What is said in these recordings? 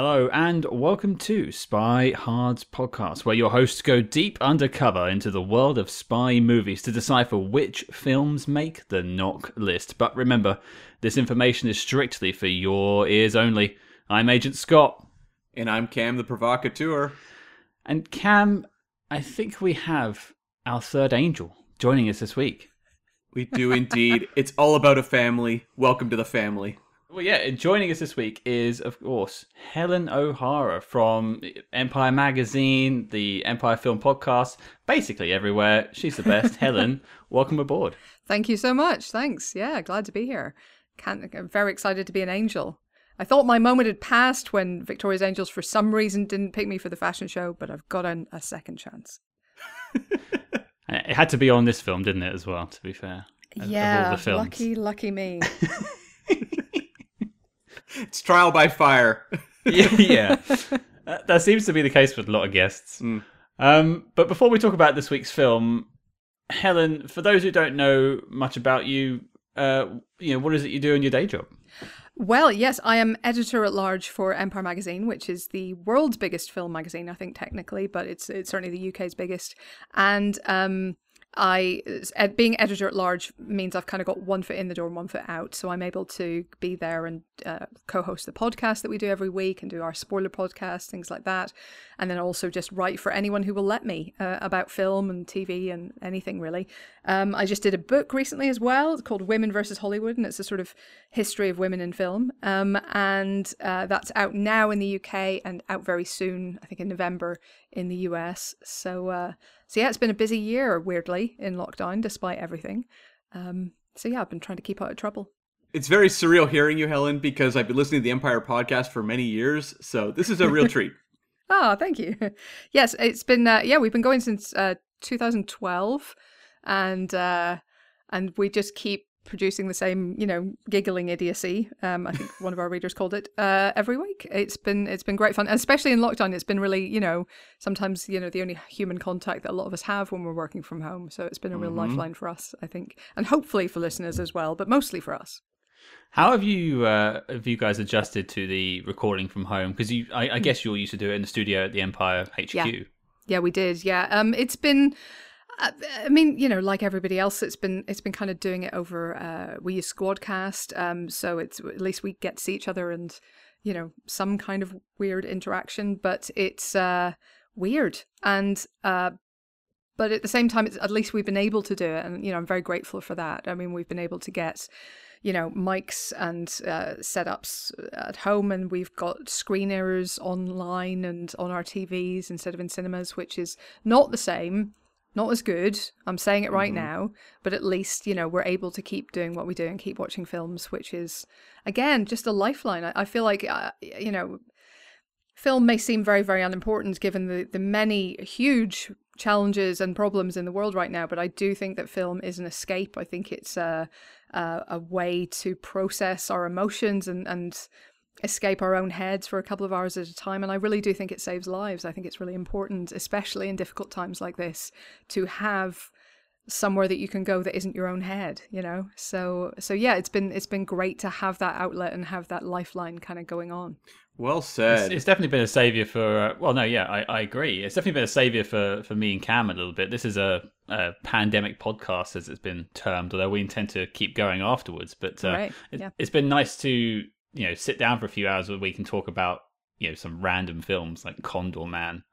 Hello and welcome to Spy Hard's podcast, where your hosts go deep undercover into the world of spy movies to decipher which films make the knock list. But remember, this information is strictly for your ears only. I'm Agent Scott. And I'm Cam the Provocateur. And Cam, I think we have our third angel joining us this week. We do indeed. it's all about a family. Welcome to the family. Well, yeah, joining us this week is, of course, Helen O'Hara from Empire Magazine, the Empire Film Podcast, basically everywhere. She's the best. Helen, welcome aboard. Thank you so much. Thanks. Yeah, glad to be here. Can't, I'm very excited to be an angel. I thought my moment had passed when Victoria's Angels, for some reason, didn't pick me for the fashion show, but I've got an, a second chance. it had to be on this film, didn't it, as well, to be fair? Yeah, lucky, lucky me. it's trial by fire. yeah, yeah. that seems to be the case with a lot of guests. Mm. Um, but before we talk about this week's film, Helen, for those who don't know much about you, uh, you know, what is it you do in your day job? Well, yes, I am editor at large for Empire Magazine, which is the world's biggest film magazine, I think technically, but it's it's certainly the UK's biggest. And um, I being editor at large means I've kind of got one foot in the door and one foot out, so I'm able to be there and uh, co-host the podcast that we do every week and do our spoiler podcast, things like that, and then also just write for anyone who will let me uh, about film and TV and anything really. Um, I just did a book recently as well. It's called Women versus Hollywood, and it's a sort of history of women in film, um, and uh, that's out now in the UK and out very soon, I think in November in the US. So uh, so yeah, it's been a busy year, weirdly, in lockdown, despite everything. Um, so yeah, I've been trying to keep out of trouble. It's very surreal hearing you, Helen, because I've been listening to the Empire podcast for many years. So this is a real treat. Oh, thank you. Yes, it's been uh, yeah, we've been going since uh, 2012, and uh, and we just keep producing the same, you know, giggling idiocy. Um, I think one of our readers called it uh, every week. It's been it's been great fun, and especially in lockdown. It's been really, you know, sometimes you know the only human contact that a lot of us have when we're working from home. So it's been a real mm-hmm. lifeline for us, I think, and hopefully for listeners as well, but mostly for us. How have you uh, have you guys adjusted to the recording from home? Because you, I, I, hmm. guess you all used to do it in the studio at the Empire HQ. Yeah, yeah we did. Yeah, um, it's been I mean, you know, like everybody else, it's been it's been kind of doing it over. Uh, we use Squadcast, um, so it's at least we get to see each other and you know some kind of weird interaction. But it's uh, weird, and uh, but at the same time, it's at least we've been able to do it, and you know, I'm very grateful for that. I mean, we've been able to get you know mics and uh, setups at home and we've got screeners online and on our tvs instead of in cinemas which is not the same not as good. I'm saying it right mm-hmm. now, but at least you know we're able to keep doing what we do and keep watching films, which is again just a lifeline. I, I feel like uh, you know, film may seem very very unimportant given the the many huge challenges and problems in the world right now, but I do think that film is an escape. I think it's a a, a way to process our emotions and and escape our own heads for a couple of hours at a time. And I really do think it saves lives. I think it's really important, especially in difficult times like this, to have somewhere that you can go that isn't your own head you know so so yeah it's been it's been great to have that outlet and have that lifeline kind of going on well said it's, it's definitely been a savior for uh, well no yeah I, I agree it's definitely been a savior for for me and cam a little bit this is a, a pandemic podcast as it's been termed although we intend to keep going afterwards but uh, right. it, yeah. it's been nice to you know sit down for a few hours where we can talk about you know some random films like Condorman.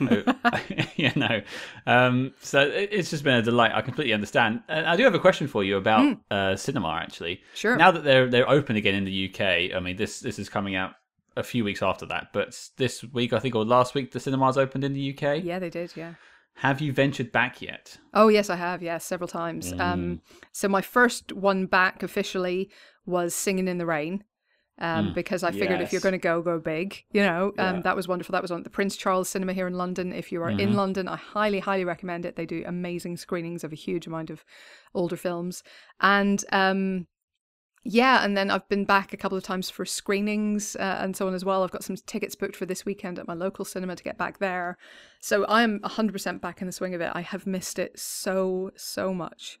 you know, um, so it's just been a delight. I completely understand. And I do have a question for you about mm. uh, cinema. Actually, sure. Now that they're they're open again in the UK, I mean this this is coming out a few weeks after that, but this week I think or last week the cinemas opened in the UK. Yeah, they did. Yeah. Have you ventured back yet? Oh yes, I have. Yes, several times. Mm. Um, so my first one back officially was Singing in the Rain um, mm, because I figured yes. if you're going to go, go big. You know, um, yeah. that was wonderful. That was on the Prince Charles Cinema here in London. If you are mm-hmm. in London, I highly, highly recommend it. They do amazing screenings of a huge amount of older films. And um, yeah, and then I've been back a couple of times for screenings uh, and so on as well. I've got some tickets booked for this weekend at my local cinema to get back there. So I am 100% back in the swing of it. I have missed it so, so much.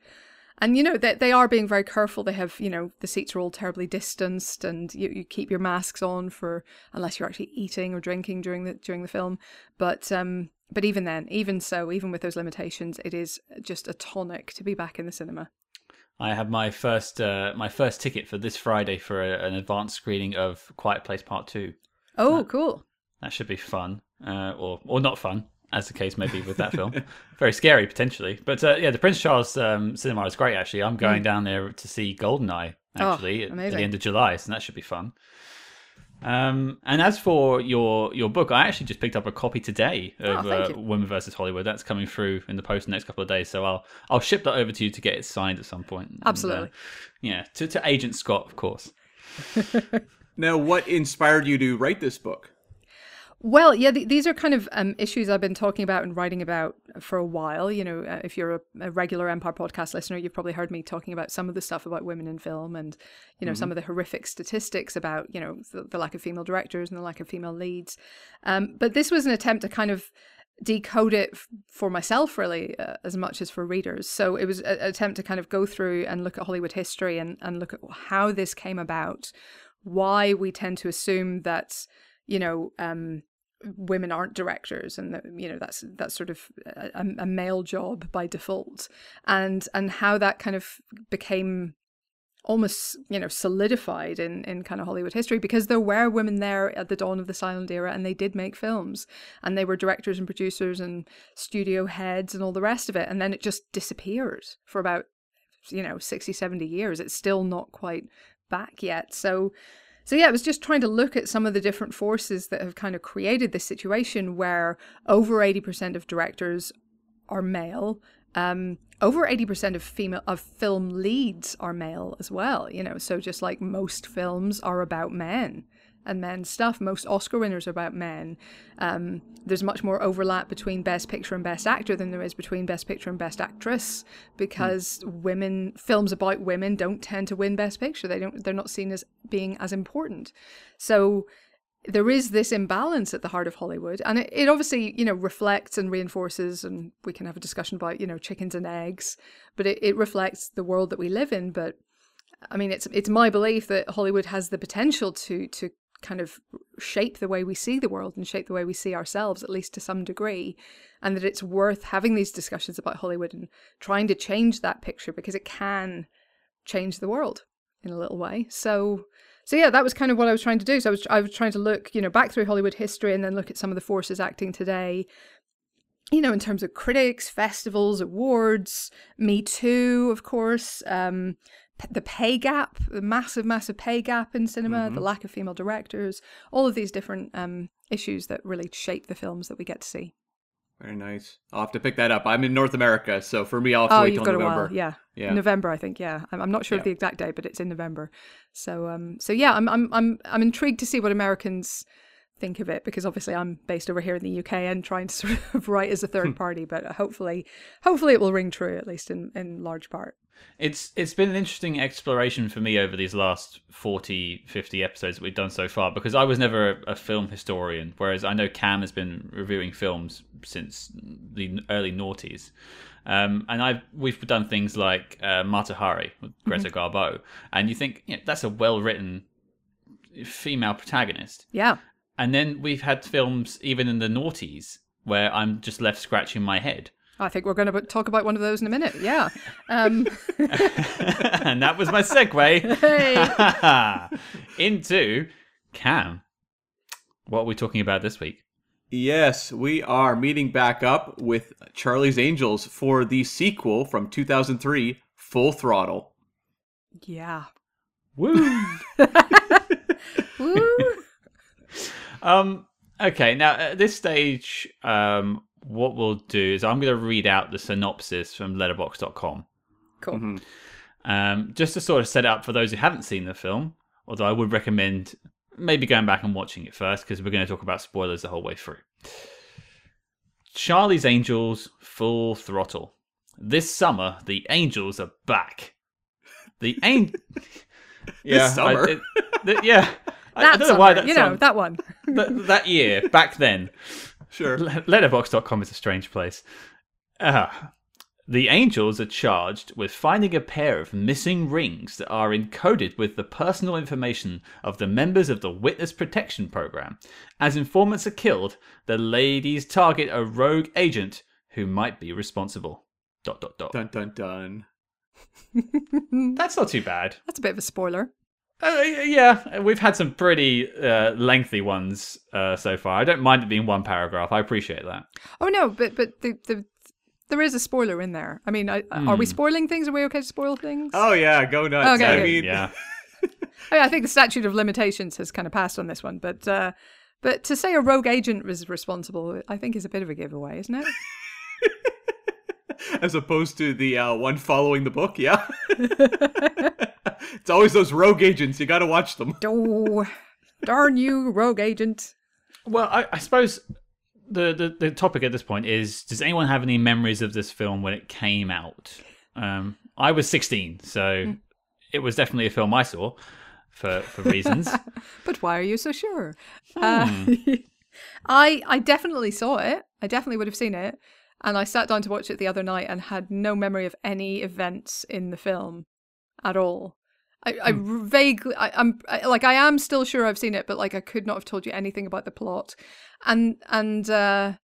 and you know they, they are being very careful they have you know the seats are all terribly distanced and you, you keep your masks on for unless you're actually eating or drinking during the during the film but um but even then even so even with those limitations it is just a tonic to be back in the cinema I have my first uh, my first ticket for this Friday for a, an advanced screening of Quiet Place Part Two. Oh, cool! That should be fun, uh, or or not fun as the case may be with that film. Very scary potentially, but uh, yeah, the Prince Charles um, cinema is great. Actually, I'm going mm. down there to see Goldeneye oh, actually oh, at, the end of July, so that should be fun. Um, and as for your your book, I actually just picked up a copy today of oh, uh, Women versus Hollywood. That's coming through in the post the next couple of days, so I'll I'll ship that over to you to get it signed at some point. Absolutely. And, uh, yeah, to to Agent Scott, of course. now, what inspired you to write this book? Well, yeah, th- these are kind of um, issues I've been talking about and writing about for a while. You know, uh, if you're a, a, regular Empire podcast listener, you've probably heard me talking about some of the stuff about women in film and, you know, mm-hmm. some of the horrific statistics about, you know, the, the, lack of female directors and the lack of female leads. Um, but this was an attempt to kind of decode it f- for myself, really, uh, as much as for readers. So it was an attempt to kind of go through and look at Hollywood history and, and look at how this came about, why we tend to assume that you know um, women aren't directors and that, you know that's that's sort of a, a, male job by default. And and how that kind of became almost you know solidified in in kind of Hollywood history because there were women there at the dawn of the silent era and they did make films and they were directors and producers and studio heads and all the rest of it. And then it just disappeared for about you know 60 70 years. It's still not quite back yet. So so yeah, it was just trying to look at some of the different forces that have kind of created this situation where over 80% of directors are male. Um, over 80% of female of film leads are male as well, you know, so just like most films are about men and men's stuff. Most Oscar winners are about men. Um, there's much more overlap between Best Picture and Best Actor than there is between Best Picture and Best Actress because mm. women films about women don't tend to win Best Picture. They don't. They're not seen as being as important. So there is this imbalance at the heart of Hollywood, and it, it obviously you know reflects and reinforces, and we can have a discussion about you know chickens and eggs, but it, it reflects the world that we live in. But I mean, it's it's my belief that Hollywood has the potential to to kind of shape the way we see the world and shape the way we see ourselves, at least to some degree. And that it's worth having these discussions about Hollywood and trying to change that picture because it can change the world in a little way. So, so yeah, that was kind of what I was trying to do. So I was, I was trying to look, you know, back through Hollywood history and then look at some of the forces acting today. You know, in terms of critics, festivals, awards, Me Too, of course, um, the pay gap, the massive, massive pay gap in cinema, mm-hmm. the lack of female directors, all of these different um, issues that really shape the films that we get to see. Very nice. I'll have to pick that up. I'm in North America, so for me, I'll have to oh, wait you've till got November. Yeah, yeah, November, I think. Yeah, I'm, I'm not sure yeah. of the exact date, but it's in November. So, um, so yeah, I'm, I'm, I'm, I'm intrigued to see what Americans think of it because obviously I'm based over here in the UK and trying to sort of write as a third party, but hopefully, hopefully it will ring true at least in in large part. It's it's been an interesting exploration for me over these last 40, 50 episodes that we've done so far because I was never a, a film historian, whereas I know Cam has been reviewing films since the early noughties. Um, and I've we've done things like uh, Mata Hari with Greta mm-hmm. Garbo, and you think yeah, that's a well written female protagonist. Yeah. And then we've had films even in the noughties where I'm just left scratching my head. I think we're going to talk about one of those in a minute. Yeah. Um. and that was my segue hey. into Cam. What are we talking about this week? Yes, we are meeting back up with Charlie's Angels for the sequel from 2003, Full Throttle. Yeah. Woo! Woo! Um, okay, now at this stage, um, what we'll do is I'm going to read out the synopsis from Letterboxd.com. Cool. Mm-hmm. Um, just to sort of set up for those who haven't seen the film, although I would recommend maybe going back and watching it first because we're going to talk about spoilers the whole way through. Charlie's Angels Full Throttle. This summer, the Angels are back. The Angels. yeah, summer. I, it, the, yeah. That I, I don't know why that you know that one. that, that year, back then. Sure. Letterboxd.com is a strange place. Uh, The angels are charged with finding a pair of missing rings that are encoded with the personal information of the members of the Witness Protection Program. As informants are killed, the ladies target a rogue agent who might be responsible. Dot dot dot. Dun dun dun. That's not too bad. That's a bit of a spoiler. Uh, yeah, we've had some pretty uh, lengthy ones uh, so far. I don't mind it being one paragraph. I appreciate that. Oh no, but but the the there is a spoiler in there. I mean, I, mm. are we hmm. spoiling things? Are we okay to spoil things? Oh yeah, go nuts. Okay, I mean, yeah. I, I think the statute of limitations has kind of passed on this one, but uh, but to say a rogue agent was responsible, I think is a bit of a giveaway, isn't it? As opposed to the uh, one following the book, yeah. it's always those rogue agents. You got to watch them. Oh, darn you, rogue agent. Well, I, I suppose the, the, the topic at this point is: Does anyone have any memories of this film when it came out? Um, I was 16, so mm. it was definitely a film I saw for for reasons. but why are you so sure? Hmm. Uh, I I definitely saw it. I definitely would have seen it, and I sat down to watch it the other night and had no memory of any events in the film at all. I, I hmm. vaguely, I, am like, I am still sure I've seen it, but like, I could not have told you anything about the plot, and and uh,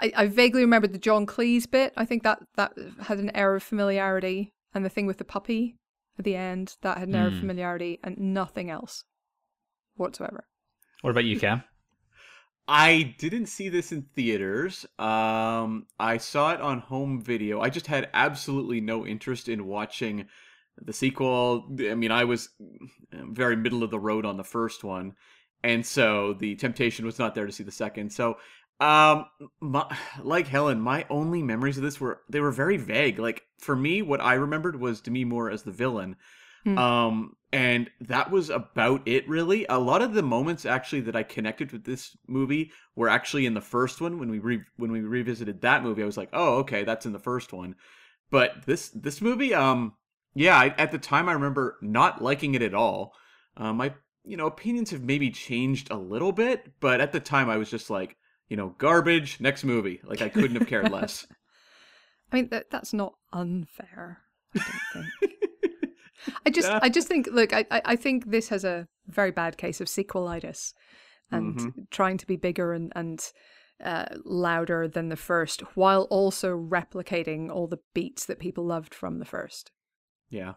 I, I vaguely remember the John Cleese bit. I think that that had an air of familiarity, and the thing with the puppy at the end that had an air mm. of hmm. familiarity, and nothing else whatsoever. What about you, Cam? I didn't see this in theaters. Um, I saw it on home video. I just had absolutely no interest in watching the sequel, I mean, I was very middle of the road on the first one, and so the temptation was not there to see the second. So, um, my, like Helen, my only memories of this were they were very vague. Like for me, what I remembered was Demi Moore as the villain. Hmm. Um, and that was about it really. A lot of the moments actually that I connected with this movie were actually in the first one when we re- when we revisited that movie. I was like, "Oh, okay, that's in the first one." But this this movie um yeah, I, at the time I remember not liking it at all. Uh, my you know opinions have maybe changed a little bit, but at the time I was just like, you know, garbage. Next movie. Like I couldn't have cared less. I mean that that's not unfair. I don't think. I just. I just think look I I think this has a very bad case of sequelitis, and mm-hmm. trying to be bigger and and. Uh, louder than the first, while also replicating all the beats that people loved from the first. Yeah.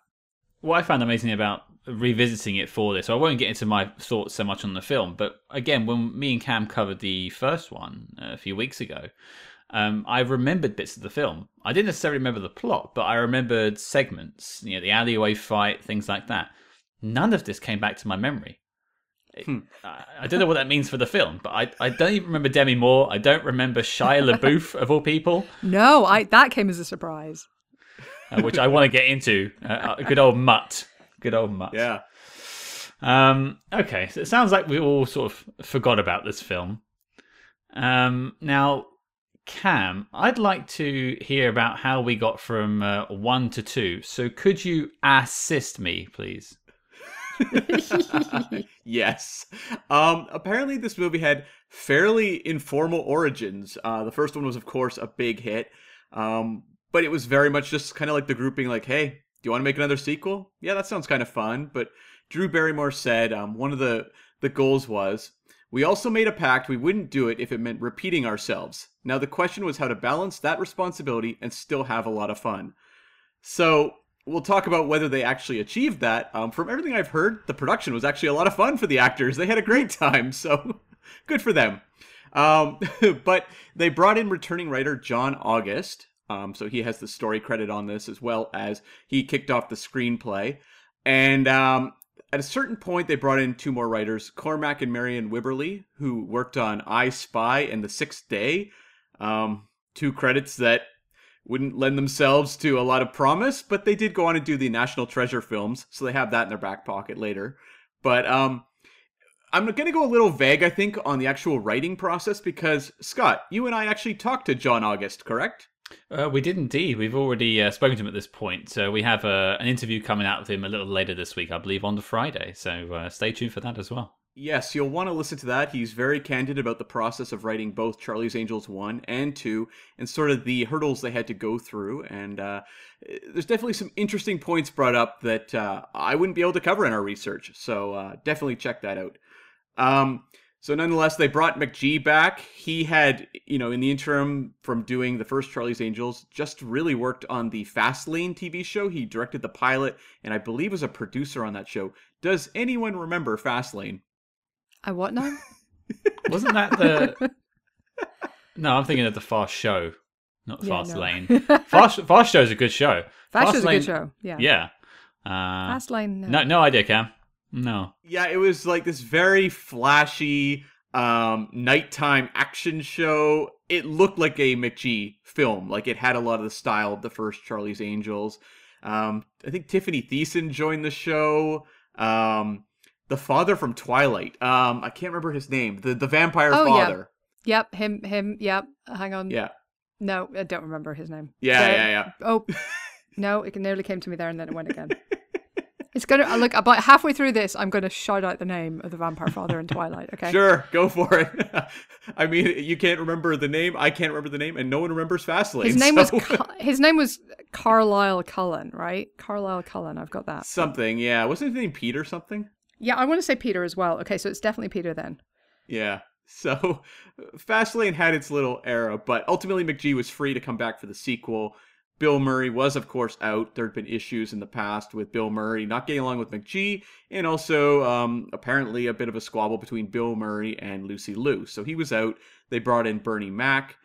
What I found amazing about revisiting it for this, I won't get into my thoughts so much on the film, but again, when me and Cam covered the first one uh, a few weeks ago, um, I remembered bits of the film. I didn't necessarily remember the plot, but I remembered segments, you know, the alleyway fight, things like that. None of this came back to my memory. Hmm. I don't know what that means for the film, but I, I don't even remember Demi Moore. I don't remember Shia LaBeouf of all people. No, I that came as a surprise uh, which I want to get into. Uh, good old Mutt. Good old Mutt. Yeah. Um, okay, so it sounds like we all sort of forgot about this film. Um, now, Cam, I'd like to hear about how we got from uh, one to two. So, could you assist me, please? yes. Um, apparently, this movie had fairly informal origins. Uh, the first one was, of course, a big hit. Um, but it was very much just kind of like the grouping like hey do you want to make another sequel? Yeah that sounds kind of fun but drew barrymore said um, one of the the goals was we also made a pact we wouldn't do it if it meant repeating ourselves. Now the question was how to balance that responsibility and still have a lot of fun. So we'll talk about whether they actually achieved that. Um, from everything i've heard the production was actually a lot of fun for the actors. They had a great time so good for them. Um, but they brought in returning writer john august um, so he has the story credit on this as well as he kicked off the screenplay. And um, at a certain point, they brought in two more writers, Cormac and Marion Wibberley, who worked on I Spy and The Sixth Day. Um, two credits that wouldn't lend themselves to a lot of promise, but they did go on and do the National Treasure films, so they have that in their back pocket later. But um, I'm going to go a little vague, I think, on the actual writing process because, Scott, you and I actually talked to John August, correct? Uh, we did indeed. We've already uh, spoken to him at this point. So we have uh, an interview coming out with him a little later this week, I believe, on the Friday. So uh, stay tuned for that as well. Yes, you'll want to listen to that. He's very candid about the process of writing both Charlie's Angels 1 and 2 and sort of the hurdles they had to go through. And uh, there's definitely some interesting points brought up that uh, I wouldn't be able to cover in our research. So uh, definitely check that out. Um, so nonetheless, they brought McG back. He had, you know, in the interim from doing the first Charlie's Angels, just really worked on the Fastlane TV show. He directed the pilot and I believe was a producer on that show. Does anyone remember Fastlane? I what now? Wasn't that the? No, I'm thinking of the Fast Show, not the yeah, Fast no. Lane. Fast Fast Show is a good show. Fast, Fast Show's Lane, a good show. Yeah. Yeah. Uh, Fast Lane. No. no, no idea, Cam. No. Yeah, it was like this very flashy um nighttime action show. It looked like a McG film. Like it had a lot of the style of the first Charlie's Angels. Um, I think Tiffany Thiessen joined the show. Um, the father from Twilight. Um, I can't remember his name. The the vampire oh, father. Yeah. Yep, him him. Yep. Hang on. Yeah. No, I don't remember his name. Yeah, so, yeah, yeah. Oh, no, it nearly came to me there and then it went again. It's gonna uh, look about halfway through this. I'm gonna shout out the name of the vampire father in Twilight. Okay. Sure, go for it. I mean, you can't remember the name. I can't remember the name, and no one remembers Fastlane. His name so. was his name was Carlisle Cullen, right? Carlisle Cullen. I've got that. Something, yeah. Wasn't his name Peter something? Yeah, I want to say Peter as well. Okay, so it's definitely Peter then. Yeah. So Fastlane had its little era, but ultimately McG was free to come back for the sequel. Bill Murray was, of course, out. There had been issues in the past with Bill Murray not getting along with McG, and also um, apparently a bit of a squabble between Bill Murray and Lucy Liu. So he was out. They brought in Bernie Mac.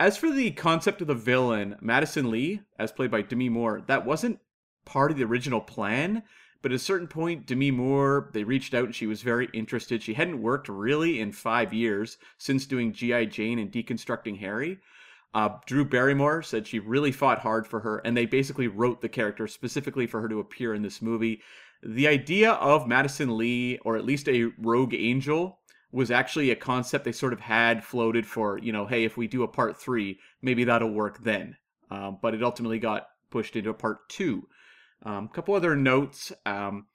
As for the concept of the villain, Madison Lee, as played by Demi Moore, that wasn't part of the original plan. But at a certain point, Demi Moore, they reached out and she was very interested. She hadn't worked really in five years since doing G.I. Jane and Deconstructing Harry. Uh, Drew Barrymore said she really fought hard for her, and they basically wrote the character specifically for her to appear in this movie. The idea of Madison Lee, or at least a rogue angel, was actually a concept they sort of had floated for, you know, hey, if we do a part three, maybe that'll work then. Um, but it ultimately got pushed into a part two. A um, couple other notes. Um,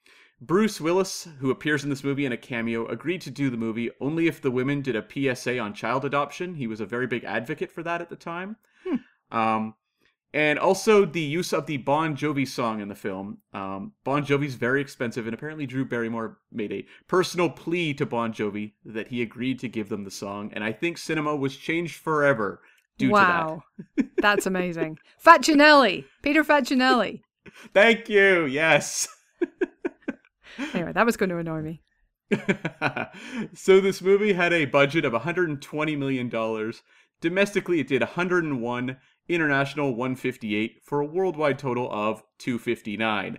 Bruce Willis, who appears in this movie in a cameo, agreed to do the movie only if the women did a PSA on child adoption. He was a very big advocate for that at the time. Hmm. Um, and also the use of the Bon Jovi song in the film. Um, bon Jovi's very expensive, and apparently Drew Barrymore made a personal plea to Bon Jovi that he agreed to give them the song. And I think cinema was changed forever due wow. to that. Wow, That's amazing. Facinelli, Peter Facinelli. Thank you. Yes. Anyway, that was going to annoy me. so this movie had a budget of 120 million dollars. Domestically, it did 101. International 158 for a worldwide total of 259.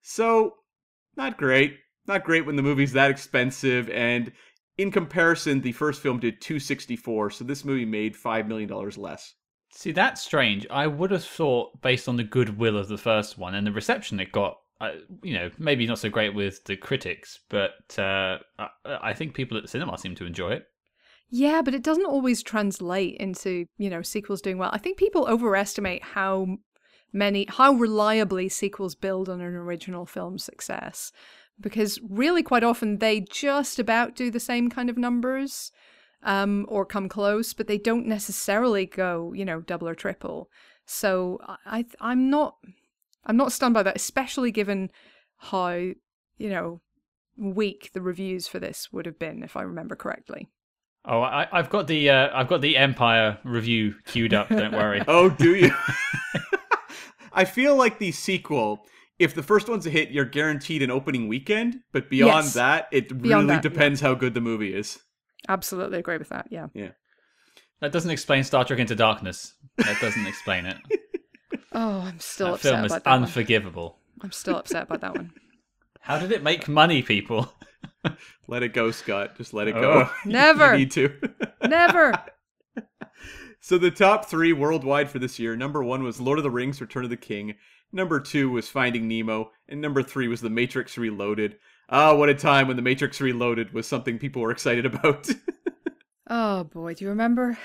So, not great. Not great when the movie's that expensive and in comparison the first film did 264 so this movie made 5 million dollars less See, that's strange. I would have thought, based on the goodwill of the first one and the reception it got, you know, maybe not so great with the critics, but uh, I, I think people at the cinema seem to enjoy it. Yeah, but it doesn't always translate into, you know, sequels doing well. I think people overestimate how many, how reliably sequels build on an original film's success. Because really, quite often, they just about do the same kind of numbers um, or come close, but they don't necessarily go, you know, double or triple. So I, I'm not, I'm not stunned by that, especially given how, you know, weak the reviews for this would have been, if I remember correctly. Oh, I, have got the uh, I've got the Empire review queued up. Don't worry. oh, do you? I feel like the sequel. If the first one's a hit, you're guaranteed an opening weekend. But beyond yes. that, it beyond really that, depends yeah. how good the movie is. Absolutely agree with that. Yeah. Yeah. That doesn't explain Star Trek Into Darkness. That doesn't explain it. oh, I'm still that upset film is about that unforgivable. One. I'm still upset about that one. How did it make money, people? let it go, Scott. Just let it oh. go. Never. you need to. Never. So the top three worldwide for this year: number one was Lord of the Rings: Return of the King. Number two was Finding Nemo, and number three was The Matrix Reloaded. Ah, oh, what a time when The Matrix Reloaded was something people were excited about. oh boy, do you remember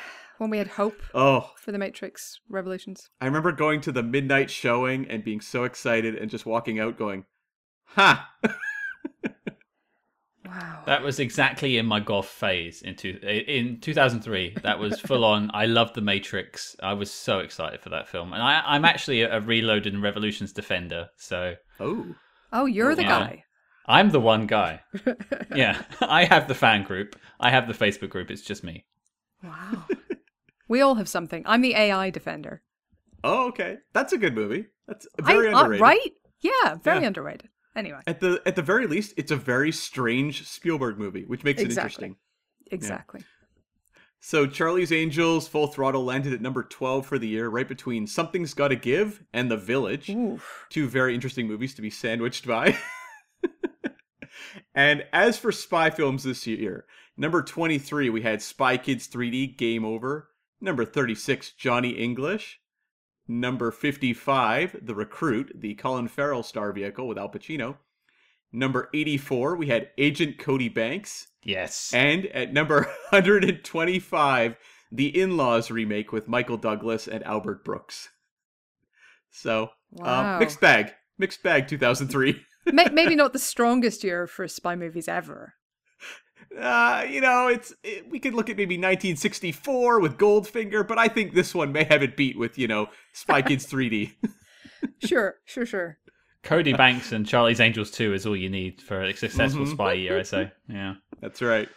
when we had hope oh. for The Matrix Revolutions? I remember going to the midnight showing and being so excited and just walking out going, "Ha!" wow. Wow. That was exactly in my goth phase in two, eh, in 2003. That was full on. I loved The Matrix. I was so excited for that film. And I, am actually a Reloaded and Revolutions defender. So. Oh. Oh, you're the yeah. guy. I'm the one guy. yeah. I have the fan group. I have the Facebook group. It's just me. Wow. We all have something. I'm the AI defender. Oh, okay. That's a good movie. That's very I, uh, underrated. Uh, right? Yeah, very yeah. underrated. Anyway. At the at the very least, it's a very strange Spielberg movie, which makes exactly. it interesting. Exactly. Yeah. So Charlie's Angels Full Throttle landed at number 12 for the year, right between Something's Gotta Give and The Village. Oof. Two very interesting movies to be sandwiched by. and as for spy films this year, number 23 we had Spy Kids 3D Game Over, number 36 Johnny English, Number 55, The Recruit, the Colin Farrell star vehicle with Al Pacino. Number 84, we had Agent Cody Banks. Yes. And at number 125, The In Laws remake with Michael Douglas and Albert Brooks. So, um, mixed bag. Mixed bag 2003. Maybe not the strongest year for spy movies ever uh, you know, it's it, we could look at maybe 1964 with Goldfinger, but I think this one may have it beat with you know Spy Kids 3D. sure, sure, sure. Cody Banks and Charlie's Angels 2 is all you need for a successful mm-hmm. spy year, I say. Yeah, that's right.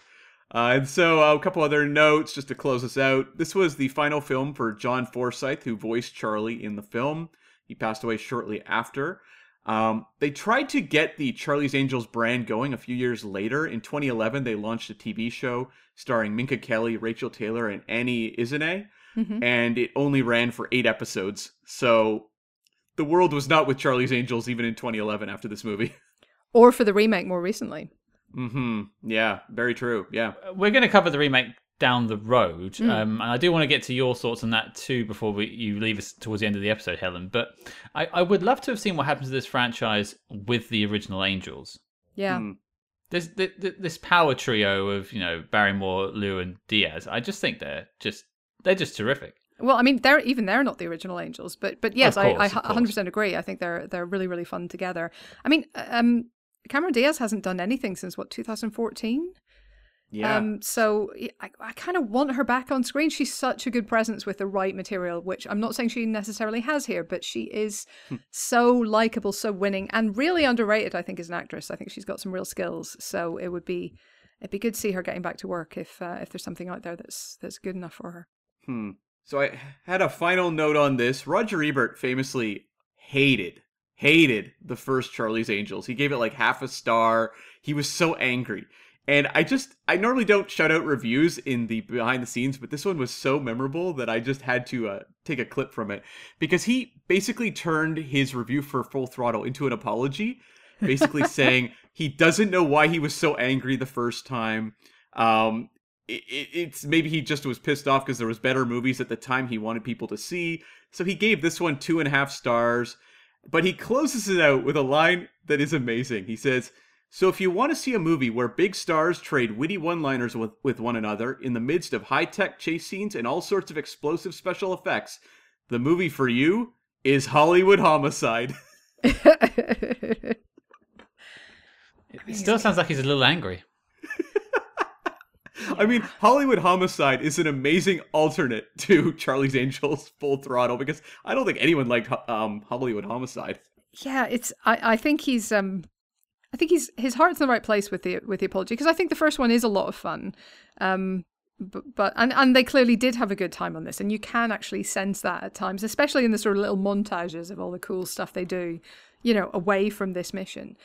Uh, and so, uh, a couple other notes just to close us out. This was the final film for John Forsythe, who voiced Charlie in the film. He passed away shortly after. Um, they tried to get the Charlie's Angels brand going a few years later. In 2011, they launched a TV show starring Minka Kelly, Rachel Taylor, and Annie Ilonzeh, mm-hmm. and it only ran for eight episodes. So the world was not with Charlie's Angels even in 2011 after this movie. Or for the remake more recently. Hmm. Yeah. Very true. Yeah. We're going to cover the remake down the road. Mm. Um, and I do want to get to your thoughts on that too before we, you leave us towards the end of the episode, Helen. But I, I would love to have seen what happens to this franchise with the original Angels. Yeah. Mm. This, this this power trio of you know Barrymore, Liu, and Diaz. I just think they're just they're just terrific. Well, I mean, they're even they're not the original Angels, but but yes, course, I, I 100% agree. I think they're they're really really fun together. I mean, um, Cameron Diaz hasn't done anything since what 2014. Yeah. Um, so I, I kind of want her back on screen. She's such a good presence with the right material, which I'm not saying she necessarily has here, but she is hmm. so likable, so winning, and really underrated. I think as an actress, I think she's got some real skills. So it would be it'd be good to see her getting back to work if uh, if there's something out there that's that's good enough for her. Hmm. So I had a final note on this. Roger Ebert famously hated hated the first Charlie's Angels. He gave it like half a star. He was so angry. And I just, I normally don't shout out reviews in the behind the scenes, but this one was so memorable that I just had to uh, take a clip from it because he basically turned his review for Full Throttle into an apology, basically saying he doesn't know why he was so angry the first time. Um, it, it's maybe he just was pissed off because there was better movies at the time he wanted people to see, so he gave this one two and a half stars. But he closes it out with a line that is amazing. He says. So if you want to see a movie where big stars trade witty one-liners with, with one another in the midst of high-tech chase scenes and all sorts of explosive special effects, the movie for you is Hollywood Homicide. it still sounds like he's a little angry. I mean, Hollywood Homicide is an amazing alternate to Charlie's Angels Full Throttle because I don't think anyone liked um, Hollywood Homicide. Yeah, it's. I, I think he's um I think he's his heart's in the right place with the with the apology because I think the first one is a lot of fun. Um, but, but and and they clearly did have a good time on this, and you can actually sense that at times, especially in the sort of little montages of all the cool stuff they do, you know, away from this mission.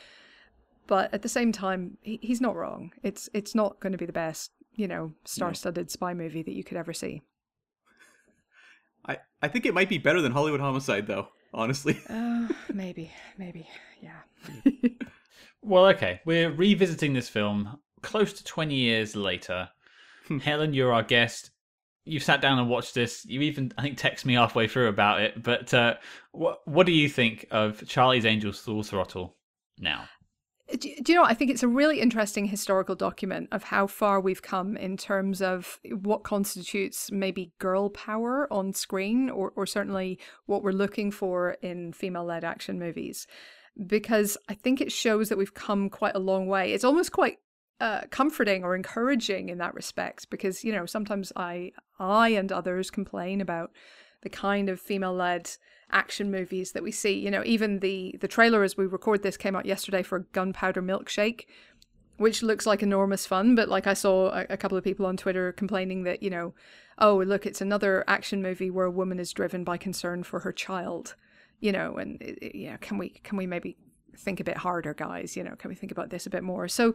But at the same time, he, he's not wrong. It's it's not going to be the best, you know, star-studded spy movie that you could ever see. I I think it might be better than Hollywood Homicide, though. Honestly. Uh, maybe, maybe, yeah. Well, okay. We're revisiting this film close to 20 years later. Hmm. Helen, you're our guest. You've sat down and watched this. You even, I think, text me halfway through about it. But uh, what what do you think of Charlie's Angels Full Throttle now? Do, do you know? I think it's a really interesting historical document of how far we've come in terms of what constitutes maybe girl power on screen, or, or certainly what we're looking for in female-led action movies because I think it shows that we've come quite a long way. It's almost quite uh, comforting or encouraging in that respect because you know sometimes I I and others complain about the kind of female led action movies that we see. You know, even the the trailer as we record this came out yesterday for Gunpowder Milkshake, which looks like enormous fun. But like I saw a, a, couple of people on Twitter complaining that you know, oh look, it's another action movie where a woman is driven by concern for her child. You know, and yeah, can we can we maybe think a bit harder, guys? You know, can we think about this a bit more? So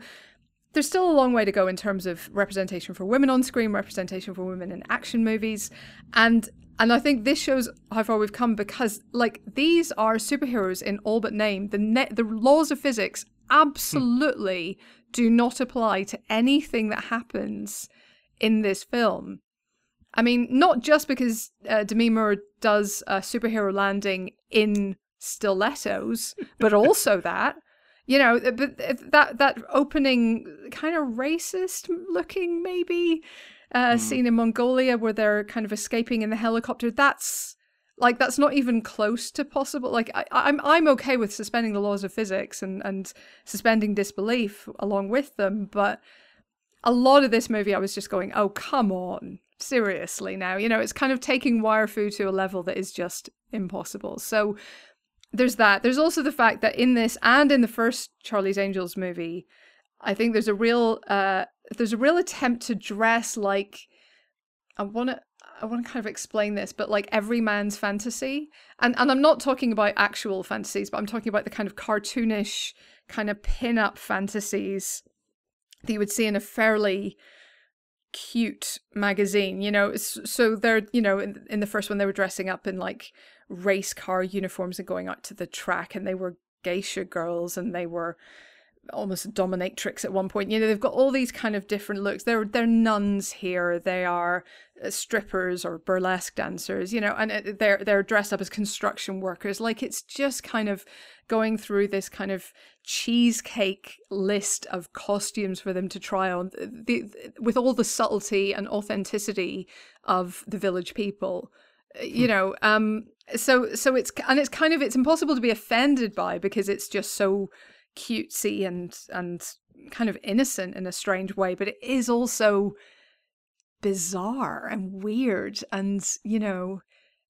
there's still a long way to go in terms of representation for women on screen, representation for women in action movies, and and I think this shows how far we've come because like these are superheroes in all but name. The ne- the laws of physics absolutely do not apply to anything that happens in this film. I mean, not just because uh, Demi Moore does a superhero landing in stilettos, but also that you know, but that that opening kind of racist looking maybe uh, mm. scene in Mongolia where they're kind of escaping in the helicopter. That's like that's not even close to possible. Like I, I'm I'm okay with suspending the laws of physics and and suspending disbelief along with them, but a lot of this movie I was just going, oh come on, seriously now. You know, it's kind of taking wire fu to a level that is just impossible. So there's that. There's also the fact that in this and in the first Charlie's Angels movie, I think there's a real uh there's a real attempt to dress like I want to I want to kind of explain this, but like every man's fantasy, and and I'm not talking about actual fantasies, but I'm talking about the kind of cartoonish kind of pin-up fantasies that you would see in a fairly cute magazine. You know, so they're you know in, in the first one they were dressing up in like race car uniforms and going out to the track, and they were geisha girls, and they were almost dominatrix at one point. You know, they've got all these kind of different looks. They're they're nuns here. They are uh, strippers or burlesque dancers. You know, and uh, they're they're dressed up as construction workers. Like it's just kind of going through this kind of cheesecake list of costumes for them to try on, the, the, with all the subtlety and authenticity of the village people. You hmm. know, um, so so it's and it's kind of it's impossible to be offended by because it's just so cutesy and and kind of innocent in a strange way, but it is also bizarre and weird. And you know,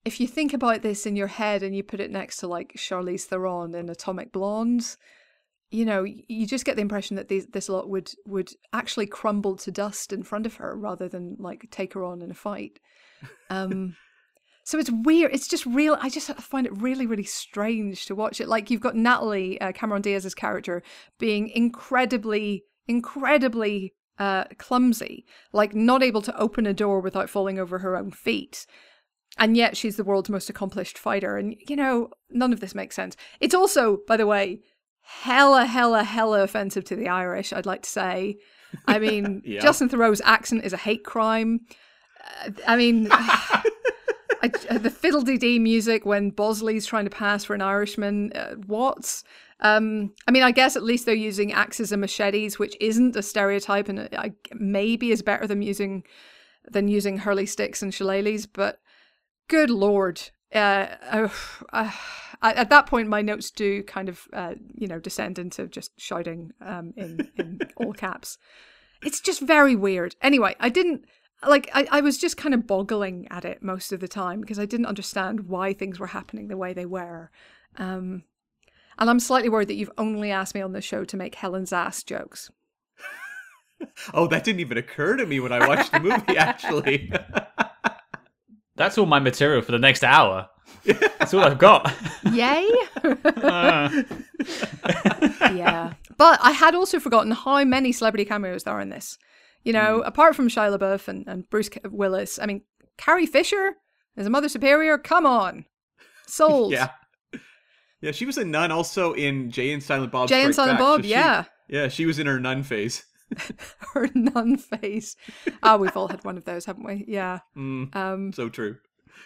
if you think about this in your head and you put it next to like Charlize Theron in Atomic Blonde, you know, you just get the impression that these, this lot would would actually crumble to dust in front of her rather than like take her on in a fight. Um, so it's weird. It's just real. I just find it really, really strange to watch it. Like you've got Natalie uh, Cameron Diaz's character being incredibly, incredibly uh, clumsy, like not able to open a door without falling over her own feet. And yet she's the world's most accomplished fighter. And, you know, none of this makes sense. It's also, by the way, hella, hella, hella offensive to the Irish, I'd like to say. I mean, yeah. Justin Theroux's accent is a hate crime. Uh, I mean. I, uh, the fiddle-dee-dee music when Bosley's trying to pass for an Irishman. Uh, what? Um, I mean, I guess at least they're using axes and machetes, which isn't a stereotype, and I, maybe is better than using than using hurley sticks and shillelaghs. But good lord, uh, uh, uh, at that point, my notes do kind of, uh, you know, descend into just shouting um, in in all caps. It's just very weird. Anyway, I didn't like I, I was just kind of boggling at it most of the time because I didn't understand why things were happening the way they were. Um, and I'm slightly worried that you've only asked me on the show to make Helen's ass jokes. oh, that didn't even occur to me when I watched the movie, actually. That's all my material for the next hour. That's all I've got. Yay! uh. yeah. But I had also forgotten how many celebrity cameos there are in this. You know, mm. apart from Shia LaBeouf and, and Bruce Willis, I mean, Carrie Fisher as a Mother Superior, come on. Sold. yeah. Yeah, she was a nun also in Jay and Silent Bob. Jay and Silent Back. Bob, so yeah. She, yeah, she was in her nun phase. her nun phase. Ah, oh, we've all had one of those, haven't we? Yeah. Mm, um, so true.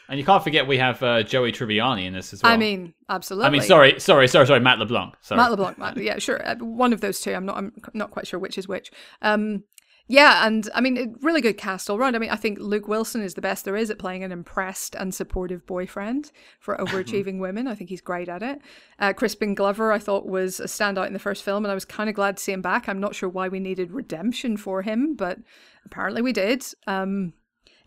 And you can't forget we have uh, Joey Tribbiani in this as well. I mean, absolutely. I mean, sorry, sorry, sorry, sorry, Matt LeBlanc. Sorry. Matt LeBlanc. Matt, yeah, sure. Uh, one of those two. I'm not. I'm not quite sure which is which. Um, Yeah, and I mean, really good cast all round. I mean, I think Luke Wilson is the best there is at playing an impressed and supportive boyfriend for overachieving women. I think he's great at it. Uh, Crispin Glover, I thought, was a standout in the first film, and I was kind of glad to see him back. I'm not sure why we needed redemption for him, but apparently we did. Um,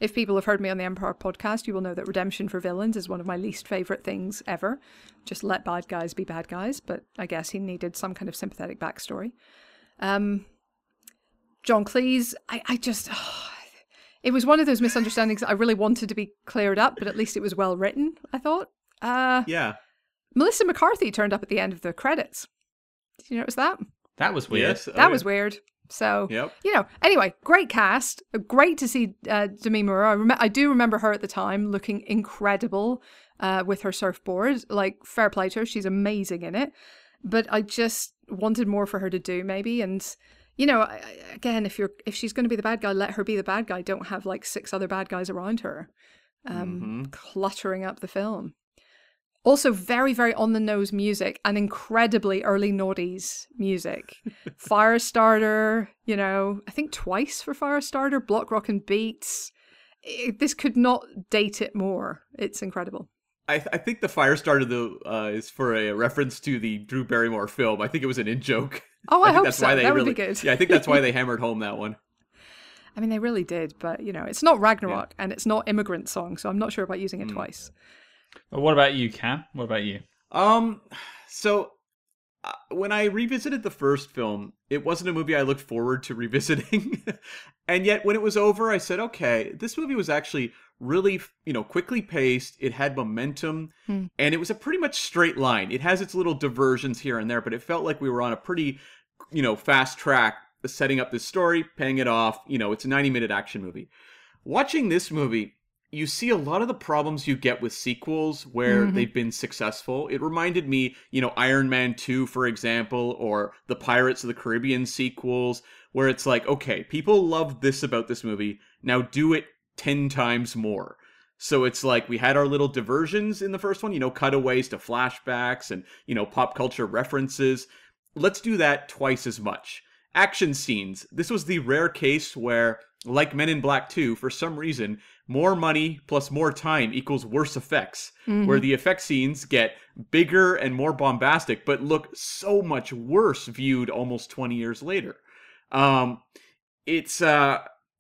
if people have heard me on the Empire podcast, you will know that redemption for villains is one of my least favorite things ever. Just let bad guys be bad guys, but I guess he needed some kind of sympathetic backstory. Um, John Cleese, I, I just, oh, it was one of those misunderstandings that I really wanted to be cleared up, but at least it was well written, I thought. Uh, yeah. Melissa McCarthy turned up at the end of the credits. Did you notice that? That was weird. Yes. Oh, that yeah. was weird. So, Yep. you know, anyway, great cast. Great to see uh, Demi Moore. I, rem- I do remember her at the time looking incredible uh, with her surfboard. Like, fair play to her. She's amazing in it. But I just wanted more for her to do, maybe. And, you know, again, if you're if she's going to be the bad guy, let her be the bad guy. Don't have like six other bad guys around her, um, cluttering up the film. Also, very, very on the nose music and incredibly early noughties music. Firestarter, you know, I think twice for Firestarter, Block Rockin' Beats. It, this could not date it more. It's incredible. I, th- I think the Firestarter though uh, is for a reference to the Drew Barrymore film. I think it was an in joke. Oh, I, think hope that's so. why they that really, would be good. yeah, I think that's why they hammered home that one. I mean, they really did, but you know, it's not Ragnarok and it's not Immigrant Song, so I'm not sure about using it twice. Well, what about you, Cam? What about you? Um, so uh, when I revisited the first film, it wasn't a movie I looked forward to revisiting, and yet when it was over, I said, okay, this movie was actually really, you know, quickly paced. It had momentum, Hmm. and it was a pretty much straight line. It has its little diversions here and there, but it felt like we were on a pretty, you know, fast track, setting up this story, paying it off. You know, it's a 90 minute action movie. Watching this movie, you see a lot of the problems you get with sequels where Mhm. they've been successful. It reminded me, you know, Iron Man 2, for example, or the Pirates of the Caribbean sequels, where it's like, okay, people love this about this movie. Now do it 10 times more. So it's like we had our little diversions in the first one, you know, cutaways to flashbacks and, you know, pop culture references. Let's do that twice as much. Action scenes. This was the rare case where, like Men in Black 2, for some reason, more money plus more time equals worse effects, where the effect scenes get bigger and more bombastic, but look so much worse viewed almost 20 years later. Um, it's uh,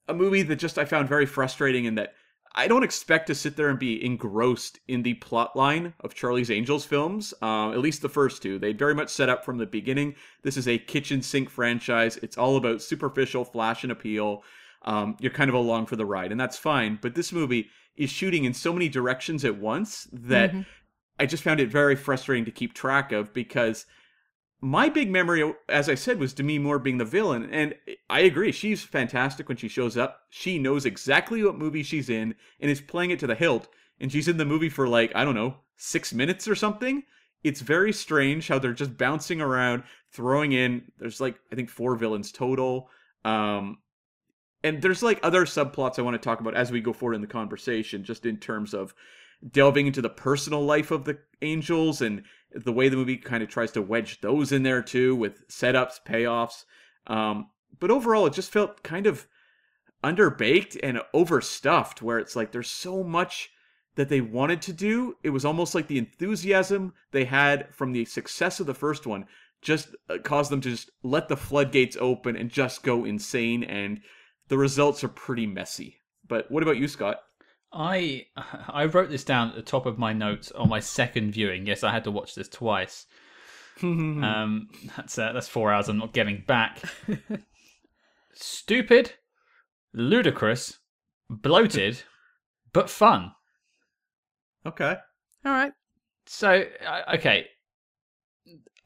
a movie that just I found very frustrating in that I don't expect to sit there and be engrossed in the plot line of Charlie's Angels films, uh, at least the first two. They very much set up from the beginning. This is a kitchen sink franchise. It's all about superficial flash and appeal. Um, you're kind of along for the ride, and that's fine. But this movie is shooting in so many directions at once that Mhm. I just found it very frustrating to keep track of because my big memory, as I said, was Demi Moore being the villain. And I agree, she's fantastic when she shows up. She knows exactly what movie she's in and is playing it to the hilt. And she's in the movie for like, I don't know, six minutes or something. It's very strange how they're just bouncing around, throwing in. There's like, I think, four villains total. Um, and there's like other subplots I want to talk about as we go forward in the conversation, just in terms of delving into the personal life of the angels and the way the movie kind of tries to wedge those in there too with setups, payoffs. Um, but overall, it just felt kind of underbaked and overstuffed, where it's like there's so much that they wanted to do. It was almost like the enthusiasm they had from the success of the first one just uh, caused them to just let the floodgates open and just go insane. And the results are pretty messy. But what about you, Scott? I I wrote this down at the top of my notes on my second viewing. Yes, I had to watch this twice. Um, that's uh, that's four hours I'm not getting back. Stupid, ludicrous, bloated, but fun. okay. All right. So I- okay,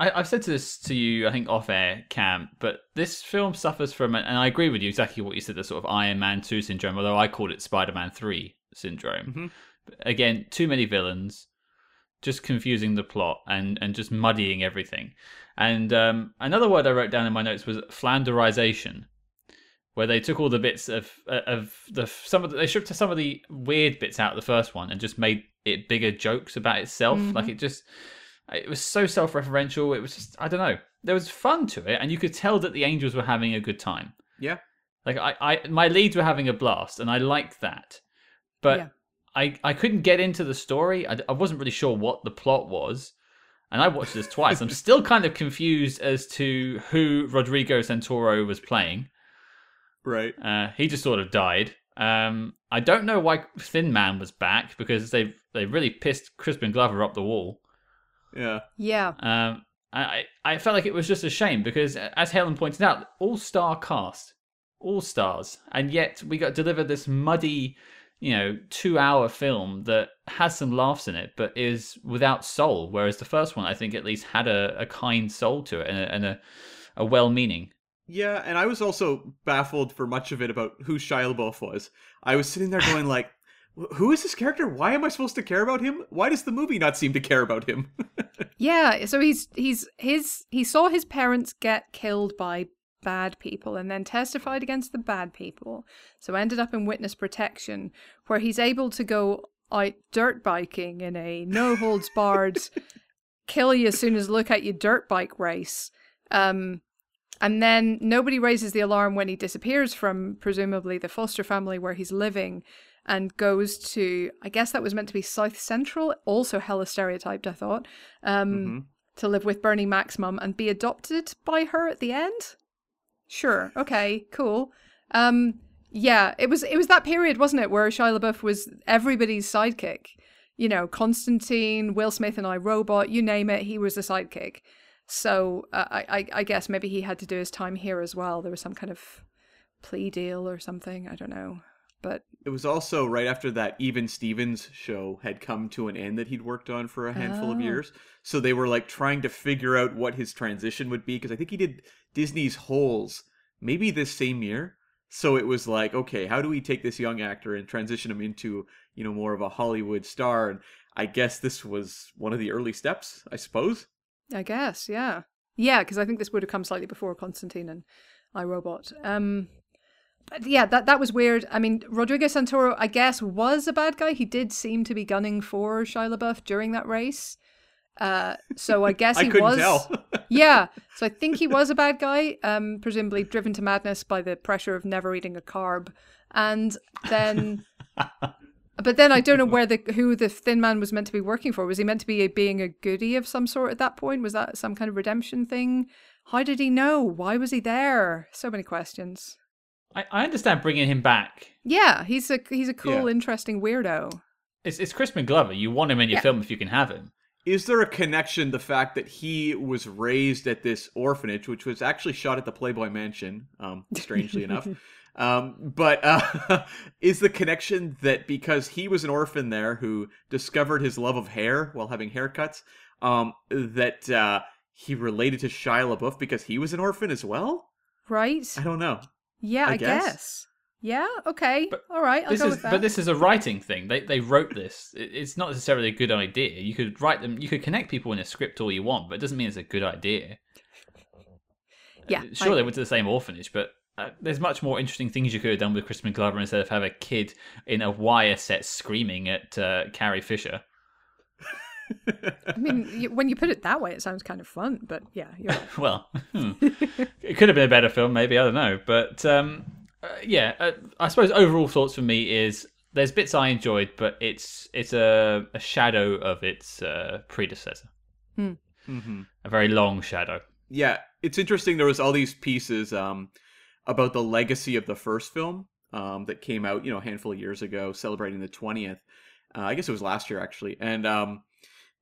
I, I've said this to you, I think off air, Cam, but this film suffers from, and I agree with you exactly what you said, the sort of Iron Man two syndrome. Although I called it Spider Man three syndrome. Mhm. Again, too many villains, just confusing the plot and and just muddying everything. And um, another word I wrote down in my notes was flanderization, where they took all the bits of of the some of the, they stripped some of the weird bits out of the first one and just made it bigger jokes about itself. Mhm. Like it just it was so self-referential. It was just I don't know. There was fun to it, and you could tell that the angels were having a good time. Yeah. Like I, I my leads were having a blast, and I liked that, but yeah. I I couldn't get into the story. I, I wasn't really sure what the plot was, and I watched this twice. I'm still kind of confused as to who Rodrigo Santoro was playing. Right. Uh, he just sort of died. Um, I don't know why Thin Man was back because they they really pissed Crispin Glover up the wall. Yeah. Yeah. Um, I I felt like it was just a shame because, as Helen pointed out, all star cast, all stars, and yet we got delivered this muddy, you know, two hour film that has some laughs in it, but is without soul. Whereas the first one, I think, at least had a, a kind soul to it and a, and a, a well meaning. Yeah, and I was also baffled for much of it about who Shia LaBeouf was. I was sitting there going like, who is this character? Why am I supposed to care about him? Why does the movie not seem to care about him? yeah, so he's he's his he saw his parents get killed by bad people and then testified against the bad people. So ended up in witness protection where he's able to go out dirt biking in a no holds barred kill you as soon as look at you dirt bike race. Um and then nobody raises the alarm when he disappears from presumably the foster family where he's living and goes to I guess that was meant to be South Central, also hella stereotyped, I thought. Um mm-hmm. to live with Bernie Mac's mum and be adopted by her at the end. Sure, okay, cool. Um yeah, it was it was that period, wasn't it, where Shia LaBeouf was everybody's sidekick. You know, Constantine, Will Smith and I Robot, you name it, he was the sidekick. So uh, I, I guess maybe he had to do his time here as well. There was some kind of plea deal or something. I don't know. But it was also right after that Even Stevens show had come to an end that he'd worked on for a handful oh. of years. So they were like trying to figure out what his transition would be because I think he did Disney's Holes maybe this same year. So it was like, okay, how do we take this young actor and transition him into, you know, more of a Hollywood star? And I guess this was one of the early steps, I suppose. I guess, yeah. Yeah, because I think this would have come slightly before Constantine and iRobot. Um, but yeah, that that was weird. I mean, Rodrigo Santoro, I guess, was a bad guy. He did seem to be gunning for Shia LaBeouf during that race. Uh, so I guess he I was. yeah, so I think he was a bad guy. Um, presumably driven to madness by the pressure of never eating a carb, and then But then I don't know where the who the Thin Man was meant to be working for. Was he meant to be a, being a goody of some sort at that point? Was that some kind of redemption thing? How did he know? Why was he there? So many questions. I, I understand bringing him back. Yeah, he's a he's a cool, yeah. interesting weirdo. It's it's Crispin Glover. You want him in your yeah. film if you can have him. Is there a connection the fact that he was raised at this orphanage, which was actually shot at the Playboy Mansion, um, strangely enough? Um, but uh, is the connection that because he was an orphan there who discovered his love of hair while having haircuts, um, that uh, he related to Shia LaBeouf because he was an orphan as well? Right. I don't know. Yeah, I, I guess. guess. Yeah. Okay. But All right. I'll this go is, with that. But this is a writing thing. They they wrote this. It's not necessarily a good idea. You could write them. You could connect people in a script all you want, but it doesn't mean it's a good idea. Yeah. Sure, I... they went to the same orphanage, but uh, there's much more interesting things you could have done with Crispin Glover instead of have a kid in a wire set screaming at uh, Carrie Fisher. I mean, when you put it that way, it sounds kind of fun. But yeah, right. well, hmm. it could have been a better film, maybe I don't know. But um, uh, yeah, uh, I suppose overall thoughts for me is there's bits I enjoyed, but it's it's a, a shadow of its uh, predecessor. Hmm. Mm-hmm. A very long shadow. Yeah, it's interesting. There was all these pieces. Um, about the legacy of the first film um, that came out, you know, a handful of years ago, celebrating the 20th. Uh, I guess it was last year, actually. And um,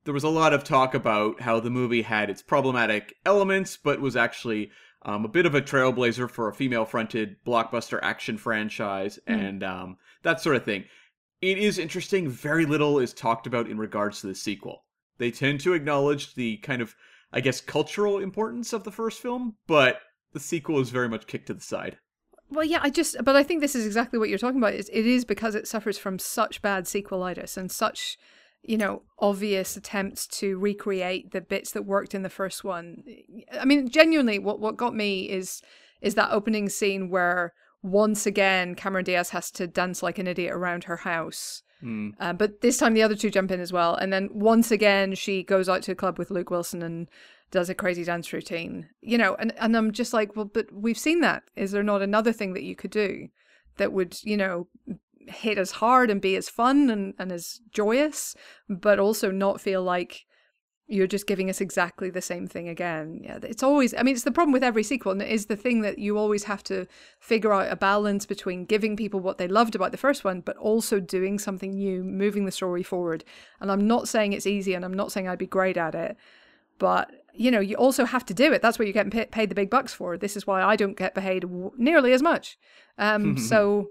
there was a lot of talk about how the movie had its problematic elements, but was actually um, a bit of a trailblazer for a female fronted blockbuster action franchise mm. and um, that sort of thing. It is interesting, very little is talked about in regards to the sequel. They tend to acknowledge the kind of, I guess, cultural importance of the first film, but the sequel is very much kicked to the side. Well, yeah, I just, but I think this is exactly what you're talking about. It is because it suffers from such bad sequelitis and such, you know, obvious attempts to recreate the bits that worked in the first one. I mean, genuinely, what what got me is is that opening scene where once again Cameron Diaz has to dance like an idiot around her house Mm. Uh, but this time the other two jump in as well. And then once again, she goes out to a club with Luke Wilson and does a crazy dance routine. You know, and, and I'm just like, well, but we've seen that. Is there not another thing that you could do that would, you know, hit as hard and be as fun and, and as joyous, but also not feel like you're just giving us exactly the same thing again. Yeah, it's always, I mean, it's the problem with every sequel, and it is the thing that you always have to figure out a balance between giving people what they loved about the first one, but also doing something new, moving the story forward. And I'm not saying it's easy, and I'm not saying I'd be great at it, but you know, you also have to do it. That's what you're getting paid the big bucks for. This is why I don't get paid nearly as much. Um, so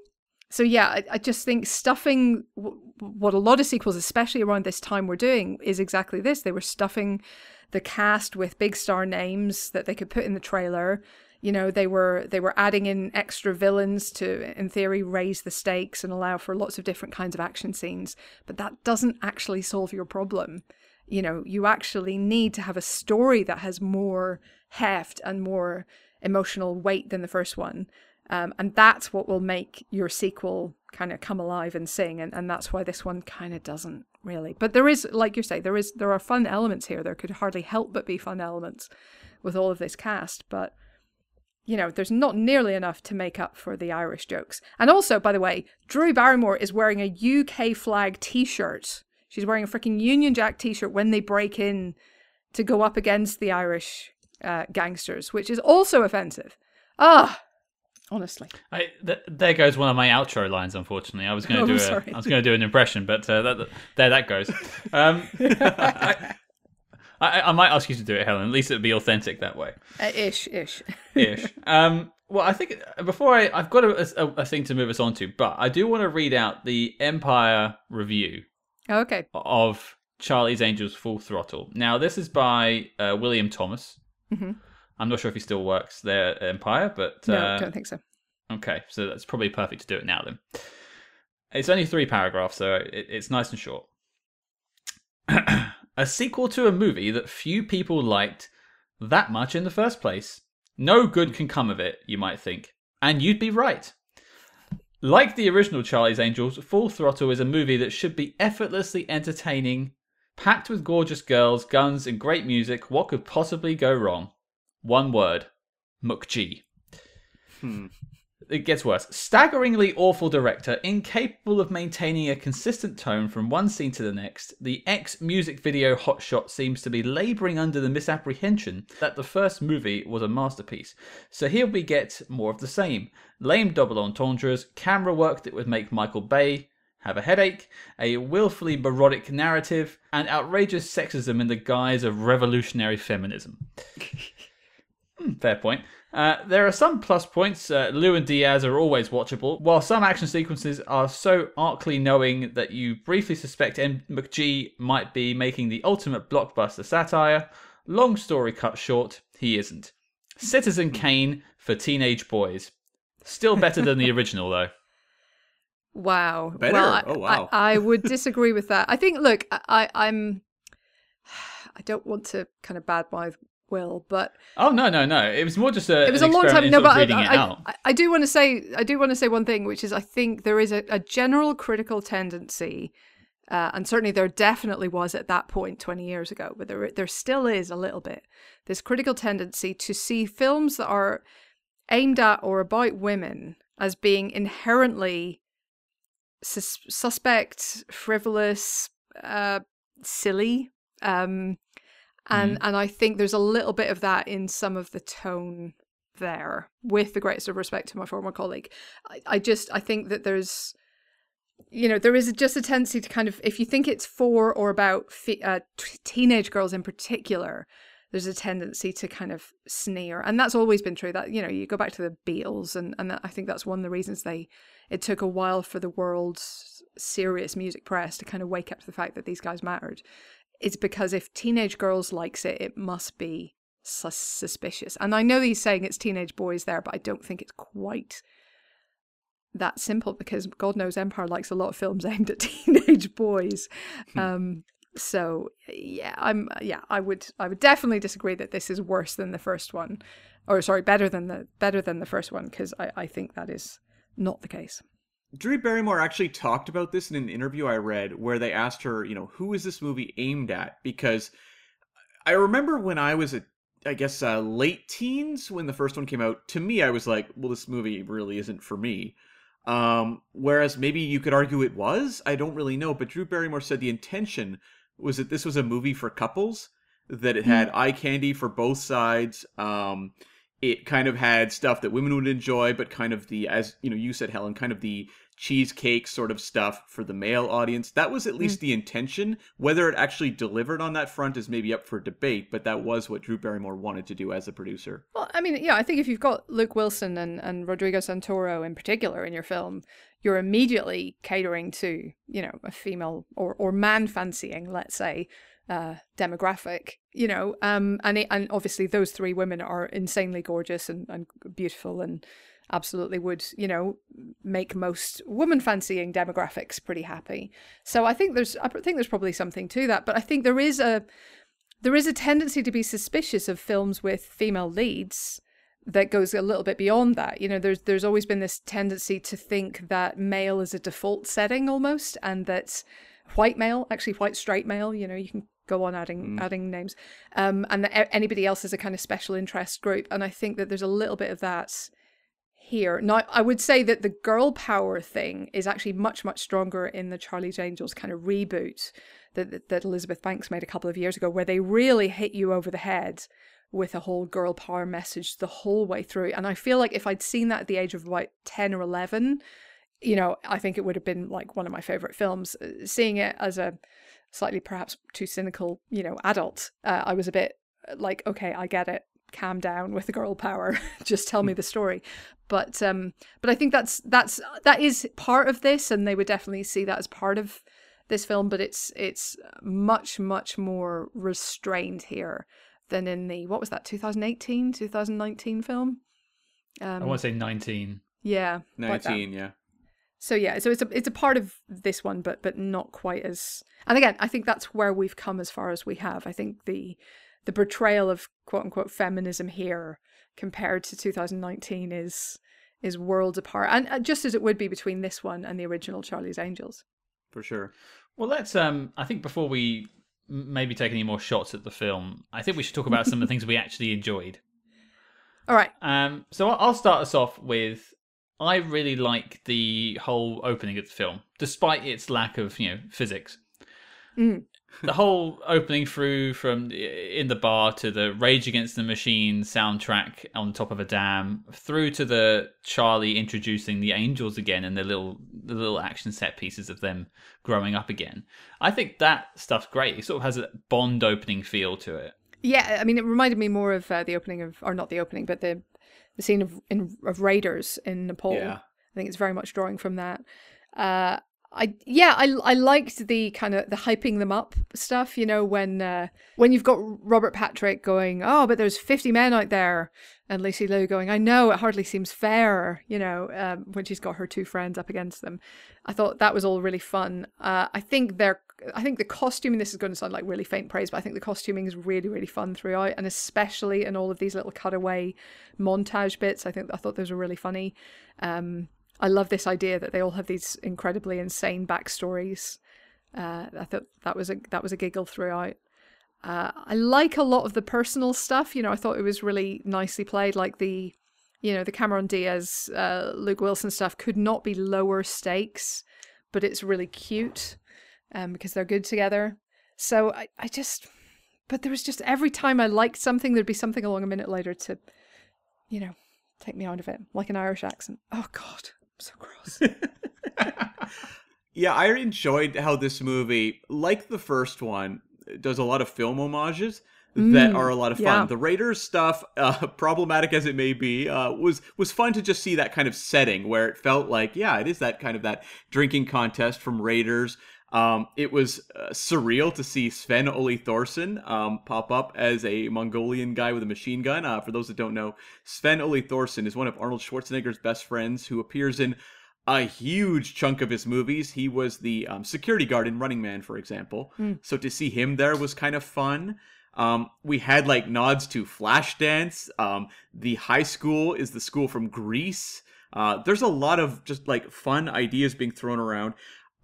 so yeah, I, I, just think stuffing w- what a lot of sequels, especially around this time, were doing is exactly this. They were stuffing the cast with big star names that they could put in the trailer. You know, they were they were adding in extra villains to, in theory, raise the stakes and allow for lots of different kinds of action scenes. But that doesn't actually solve your problem. You know, you actually need to have a story that has more heft and more emotional weight than the first one. Um, and that's what will make your sequel kind of come alive and sing. And, and that's why this one kind of doesn't really. But there is, like you say, there is there are fun elements here. There could hardly help but be fun elements with all of this cast. But you know, there's not nearly enough to make up for the Irish jokes. And also, by the way, Drew Barrymore is wearing a UK flag T-shirt. She's wearing a freaking Union Jack T-shirt when they break in to go up against the Irish uh, gangsters, which is also offensive. Ah, honestly. I, th- there goes one of my outro lines. Unfortunately, I was going to oh, do a, I was going to do an impression, but uh, that, there that goes. Um, I, I, I, might ask you to do it, Helen. At least it would be authentic that way. Uh, ish, ish, ish. Um, well, I think uh, before I, I've got a, a, a, thing to move us on to, but I do want to read out the Empire review. Oh, okay. Of Charlie's Angels Full Throttle. Now, this is by uh, William Thomas. Mm-hmm. I'm not sure if he still works there at Empire, but no, uh, don't think so. Okay, so that's probably perfect to do it now then. It's only three paragraphs, so it, it's nice and short. a sequel to a movie that few people liked that much in the first place. No good can come of it, you might think. And you'd be right. Like the original Charlie's Angels, Full Throttle is a movie that should be effortlessly entertaining, packed with gorgeous girls, guns, and great music. What could possibly go wrong? One word. McG. Hmm. It gets worse. Staggeringly awful director, incapable of maintaining a consistent tone from one scene to the next, the ex music video hotshot seems to be labouring under the misapprehension that the first movie was a masterpiece. So here we get more of the same. Lame double entendres, camera work that would make Michael Bay have a headache, a willfully parodic narrative, and outrageous sexism in the guise of revolutionary feminism. Hmm, fair point. Uh, there are some plus points. Uh, Liu and Diaz are always watchable, while some action sequences are so artfully knowing that you briefly suspect M. McG might be making the ultimate blockbuster satire. Long story cut short, he isn't. Citizen Kane for teenage boys. Still better than the original, though. Wow. Better? Well, I, oh, wow. I, I, would disagree with that. I think, look, I, I'm. I don't want to kind of badmouth will, but oh no, no, no! It was more just a. It was a long time. No, but I, I, I, do want to say I do want to say one thing, which is I think there is a, a general critical tendency, uh, and certainly there definitely was at that point twenty years ago, but there there still is a little bit this critical tendency to see films that are aimed at or about women as being inherently sus- suspect, frivolous, uh, silly. Um, and mm. and I think there's a little bit of that in some of the tone there. With the greatest of respect to my former colleague, I, I just I think that there's you know there is just a tendency to kind of if you think it's for or about fe- uh, t- teenage girls in particular there's a tendency to kind of sneer and that's always been true that you know you go back to the beatles and and i think that's one of the reasons they it took a while for the world's serious music press to kind of wake up to the fact that these guys mattered it's because if teenage girls likes it, it must be sus- suspicious. And I know he's saying it's teenage boys there, but I don't think it's quite that simple because God knows Empire likes a lot of films aimed at teenage boys. Hmm. Um, so yeah, I'm yeah, I would I would definitely disagree that this is worse than the first one, or sorry, better than the better than the first one because I I think that is not the case. Drew Barrymore actually talked about this in an interview I read where they asked her, you know, who is this movie aimed at? Because I remember when I was a I guess uh, late teens when the first one came out. To me, I was like, well, this movie really isn't for me. Um, whereas maybe you could argue it was. I don't really know. But Drew Barrymore said the intention was that this was a movie for couples, that it had mm. eye candy for both sides. Um, it kind of had stuff that women would enjoy, but kind of the, as you know, you said, Helen, kind of the cheesecake sort of stuff for the male audience. That was at hmm. least mm. the intention. Whether it actually delivered on that front is maybe up for debate, but that was what Drew Barrymore wanted to do as a producer. Well, I mean, yeah, I think if you've got Luke Wilson and, and Rodrigo Santoro in particular in your film, you're immediately catering to, you know, a female or, or man fancying, let's say, uh, demographic, you know, um, and it, and obviously those three women are insanely gorgeous and, and beautiful and absolutely would, you know, make most woman fancying demographics pretty happy. So I think there's I think there's probably something to that, but I think there is a there is a tendency to be suspicious of films with female leads that goes a little bit beyond that. You know, there's there's always been this tendency to think that male is a default setting almost, and that white male, actually white straight male, you know, you can go on adding mm. adding names, um, and that anybody else is a kind of special interest group. And I think that there's a little bit of that here. Now, I would say that the girl power thing is actually much, much stronger in the Charlie's Angels kind of reboot that, that Elizabeth Banks made a couple of years ago, where they really hit you over the head with a whole girl power message the whole way through. And I feel like if I'd seen that at the age of about 10 or 11, you know, I think it would have been like one of my favorite films. Uh, seeing it as a slightly perhaps too cynical, you know, adult, uh, I was a bit like, okay, I get it calm down with the girl power. Just tell me the story. But um but i think that's that's that is part of this and they would definitely see that as part of this film but it's it's much much more restrained here than in the what was that 2018 2019 film? Um, i want to say 19 yeah 19 yeah. So yeah so it's a it's a part of this one but but not quite as and again i think that's where we've come as far as we have. I think the the portrayal of quote unquote feminism here compared to 2019 is is worlds apart and uh, just as it would be between this one and the original charlie's angels. For sure. Well let's um i think before we maybe take any more shots at the film i think we should talk about some of the things we actually enjoyed. All right. Um so i'll start us off with i really like the whole opening of the film despite its lack of you know physics. Mm the whole opening through from in the bar to the Rage Against the Machine soundtrack on top of a dam, through to the Charlie introducing the Angels again and the little the little action set pieces of them growing up again. I think that stuff's great. It sort of has a Bond opening feel to it. Yeah, I mean, it reminded me more of uh, the opening of, or not the opening, but the the scene of in, of Raiders in Nepal. Yeah. I think it's very much drawing from that. Uh, I yeah, I I liked the kind of the hyping them up stuff. You know, when uh, when you've got Robert Patrick going, oh, but there's 50 men out there, and Lucy Liu going, I know it hardly seems fair. You know, um, when she's got her two friends up against them, I thought that was all really fun. Uh, I think they're. I think the costuming. This is going to sound like really faint praise, but I think the costuming is really, really fun throughout, and especially in all of these little cutaway montage bits. I think I thought those were really funny. Um, I love this idea that they all have these incredibly insane backstories. Uh, I thought that was a that was a giggle throughout. Uh, I like a lot of the personal stuff. You know, I thought it was really nicely played. Like the, you know, the Cameron Diaz, uh, Luke Wilson stuff could not be lower stakes, but it's really cute, um, because they're good together. So I, I just, but there was just every time I liked something, there'd be something along a minute later to, you know, take me out of it, like an Irish accent. Oh God so gross. yeah, I enjoyed how this movie, like the first one, does a lot of film homages that mm, are a lot of fun. Yeah. The Raiders stuff, uh, problematic as it may be, uh, was was fun to just see that kind of setting where it felt like, yeah, it is that kind of that drinking contest from Raiders. Um, it was uh, surreal to see Sven Ole Thorsen um, pop up as a Mongolian guy with a machine gun. Uh, for those that don't know, Sven Ole Thorsen is one of Arnold Schwarzenegger's best friends who appears in a huge chunk of his movies. He was the um, security guard in Running Man, for example. Mm. So to see him there was kind of fun. Um, we had like nods to Flashdance. Um, the high school is the school from Grease. Uh, there's a lot of just like fun ideas being thrown around.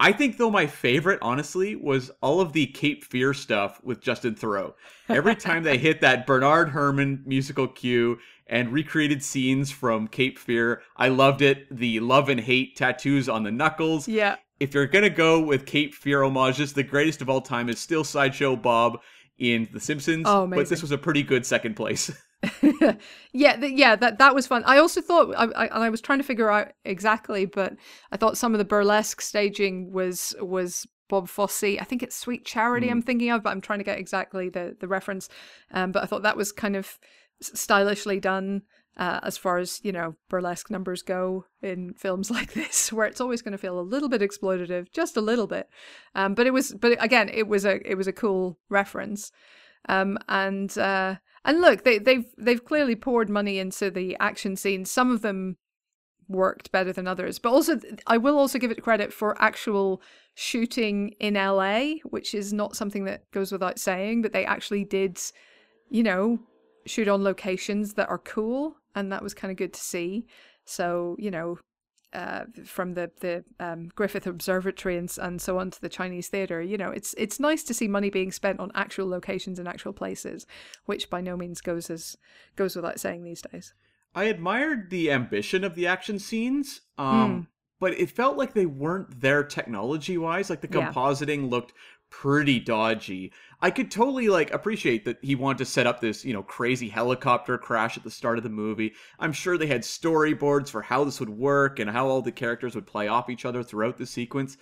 I think though my favorite, honestly, was all of the Cape Fear stuff with Justin Theroux. Every time they hit that Bernard Herrmann musical cue and recreated scenes from Cape Fear, I loved it. The love and hate tattoos on the knuckles. Yeah. If you're gonna go with Cape Fear homages, the greatest of all time is still Sideshow Bob in The Simpsons. Oh, man. but this was a pretty good second place. yeah, th- yeah, that that was fun. I also thought, I, I, I was trying to figure out exactly, but I thought some of the burlesque staging was was Bob Fosse. I think it's Sweet Charity. Mm. I'm thinking of, but I'm trying to get exactly the the reference. Um, but I thought that was kind of stylishly done. Uh, as far as you know burlesque numbers go in films like this where it's always going to feel a little bit exploitative just a little bit um, but it was but again it was a it was a cool reference um, and uh, and look, they, they've they've clearly poured money into the action scenes. Some of them worked better than others, but also I will also give it credit for actual shooting in LA, which is not something that goes without saying. But they actually did, you know, shoot on locations that are cool, and that was kind of good to see. So you know, uh, from the the um, Griffith Observatory and and so on to the Chinese theater. You know, it's it's nice to see money being spent on actual locations and actual places, which by no means goes as goes without saying these days. I admired the ambition of the action scenes. Um, mm. But it felt like they weren't there technology wise. Like the compositing yeah. looked pretty dodgy. I could totally like appreciate that he wanted to set up this, you know, crazy helicopter crash at the start of the movie. I'm sure they had storyboards for how this would work and how all the characters would play off each other throughout the sequence.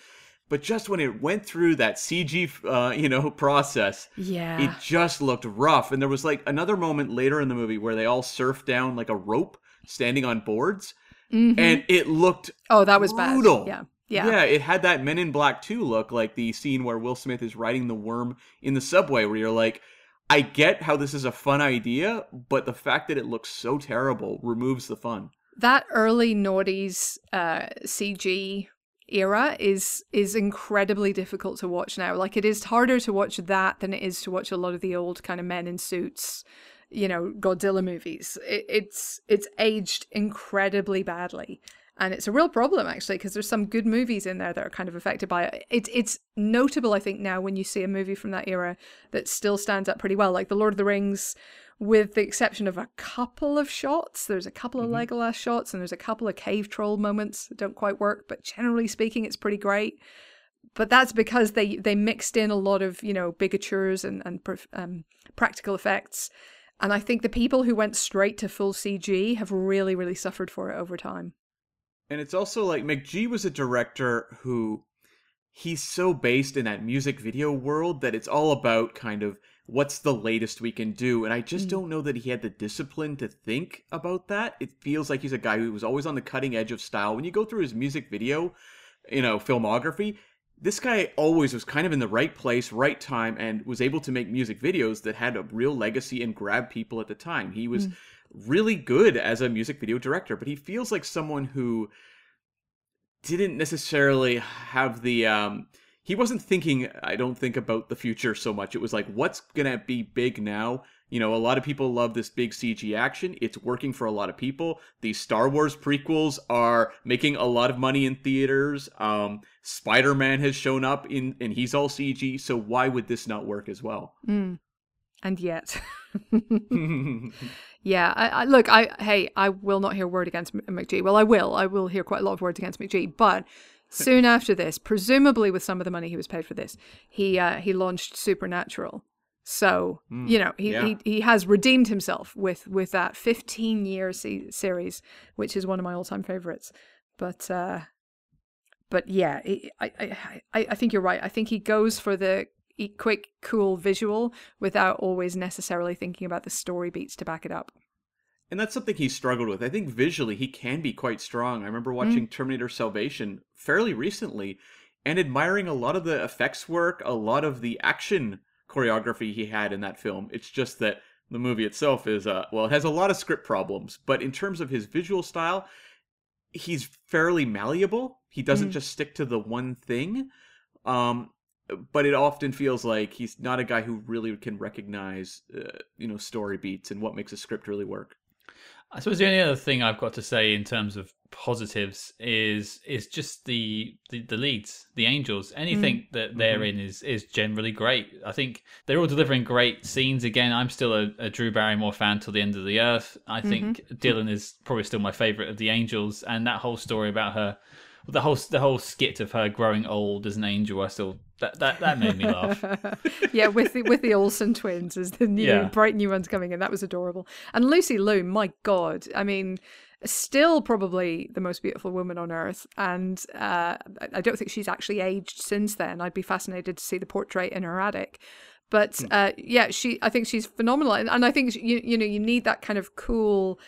But just when it went through that CG, uh, you know, process, yeah, it just looked rough. And there was like another moment later in the movie where they all surfed down like a rope, standing on boards, mm-hmm. and it looked oh that was brutal. bad. Yeah, yeah. Yeah, it had that Men in Black 2 look, like the scene where Will Smith is riding the worm in the subway, where you're like, I get how this is a fun idea, but the fact that it looks so terrible removes the fun. That early noughties uh, CG era is is incredibly difficult to watch now. Like it is harder to watch that than it is to watch a lot of the old kind of men in suits, you know, Godzilla movies. It, it's it's aged incredibly badly and it's a real problem actually because there's some good movies in there that are kind of affected by it. It's it's notable I think now when you see a movie from that era that still stands up pretty well, like The Lord of the Rings, with the exception of a couple of shots. There's a couple of mm-hmm. Legolas shots and there's a couple of cave troll moments that don't quite work, but generally speaking, it's pretty great. But that's because they they mixed in a lot of you know bigatures and and um, practical effects. And I think the people who went straight to full CG have really, really suffered for it over time. And it's also like McG was a director who he's so based in that music video world that it's all about kind of what's the latest we can do. And I just mm. don't know that he had the discipline to think about that. It feels like he's a guy who was always on the cutting edge of style. When you go through his music video, you know, filmography, this guy always was kind of in the right place, right time, and was able to make music videos that had a real legacy and grab people at the time. He was mm really good as a music video director, but he feels like someone who didn't necessarily have the um he wasn't thinking I don't think about the future so much. It was like what's going to be big now? You know, a lot of people love this big CG action. It's working for a lot of people. The Star Wars prequels are making a lot of money in theaters. Um Spider-Man has shown up in and he's all CG, so why would this not work as well? Mm. And yet Yeah, I, I, look, I hey, I will not hear a word against McG. Well, I will. I will hear quite a lot of words against McG, but soon after this, presumably with some of the money he was paid for this, he uh, he launched Supernatural. So mm, you know he, yeah. he he has redeemed himself with with that 15 year se- series, which is one of my all time favorites. But uh, but yeah, I, I I I think you're right. I think he goes for the quick, cool visual without always necessarily thinking about the story beats to back it up. And that's something he struggled with. I think visually he can be quite strong. I remember watching mm. Terminator Salvation fairly recently and admiring a lot of the effects work, a lot of the action choreography he had in that film. It's just that the movie itself is uh well, it has a lot of script problems, but in terms of his visual style, he's fairly malleable. He doesn't mm. just stick to the one thing. Um but it often feels like he's not a guy who really can recognize uh, you know story beats and what makes a script really work I suppose the only other thing I've got to say in terms of positives is is just the the, the leads, the angels. Anything mm. that they're mm-hmm. in is is generally great. I think they're all delivering great scenes. Again, I'm still a, a Drew Barrymore fan till the end of the earth. I think mm-hmm. Dylan is probably still my favorite of the angels, and that whole story about her the whole the whole skit of her growing old as an angel, I still that that, that made me laugh. yeah, with the with the Olsen twins as the new yeah. bright new ones coming in, that was adorable. And Lucy Liu, my god, I mean, still probably the most beautiful woman on earth, and uh, I don't think she's actually aged since then. I'd be fascinated to see the portrait in her attic. But hmm. uh, yeah, she I think she's phenomenal, and, and I think you you know you need that kind of cool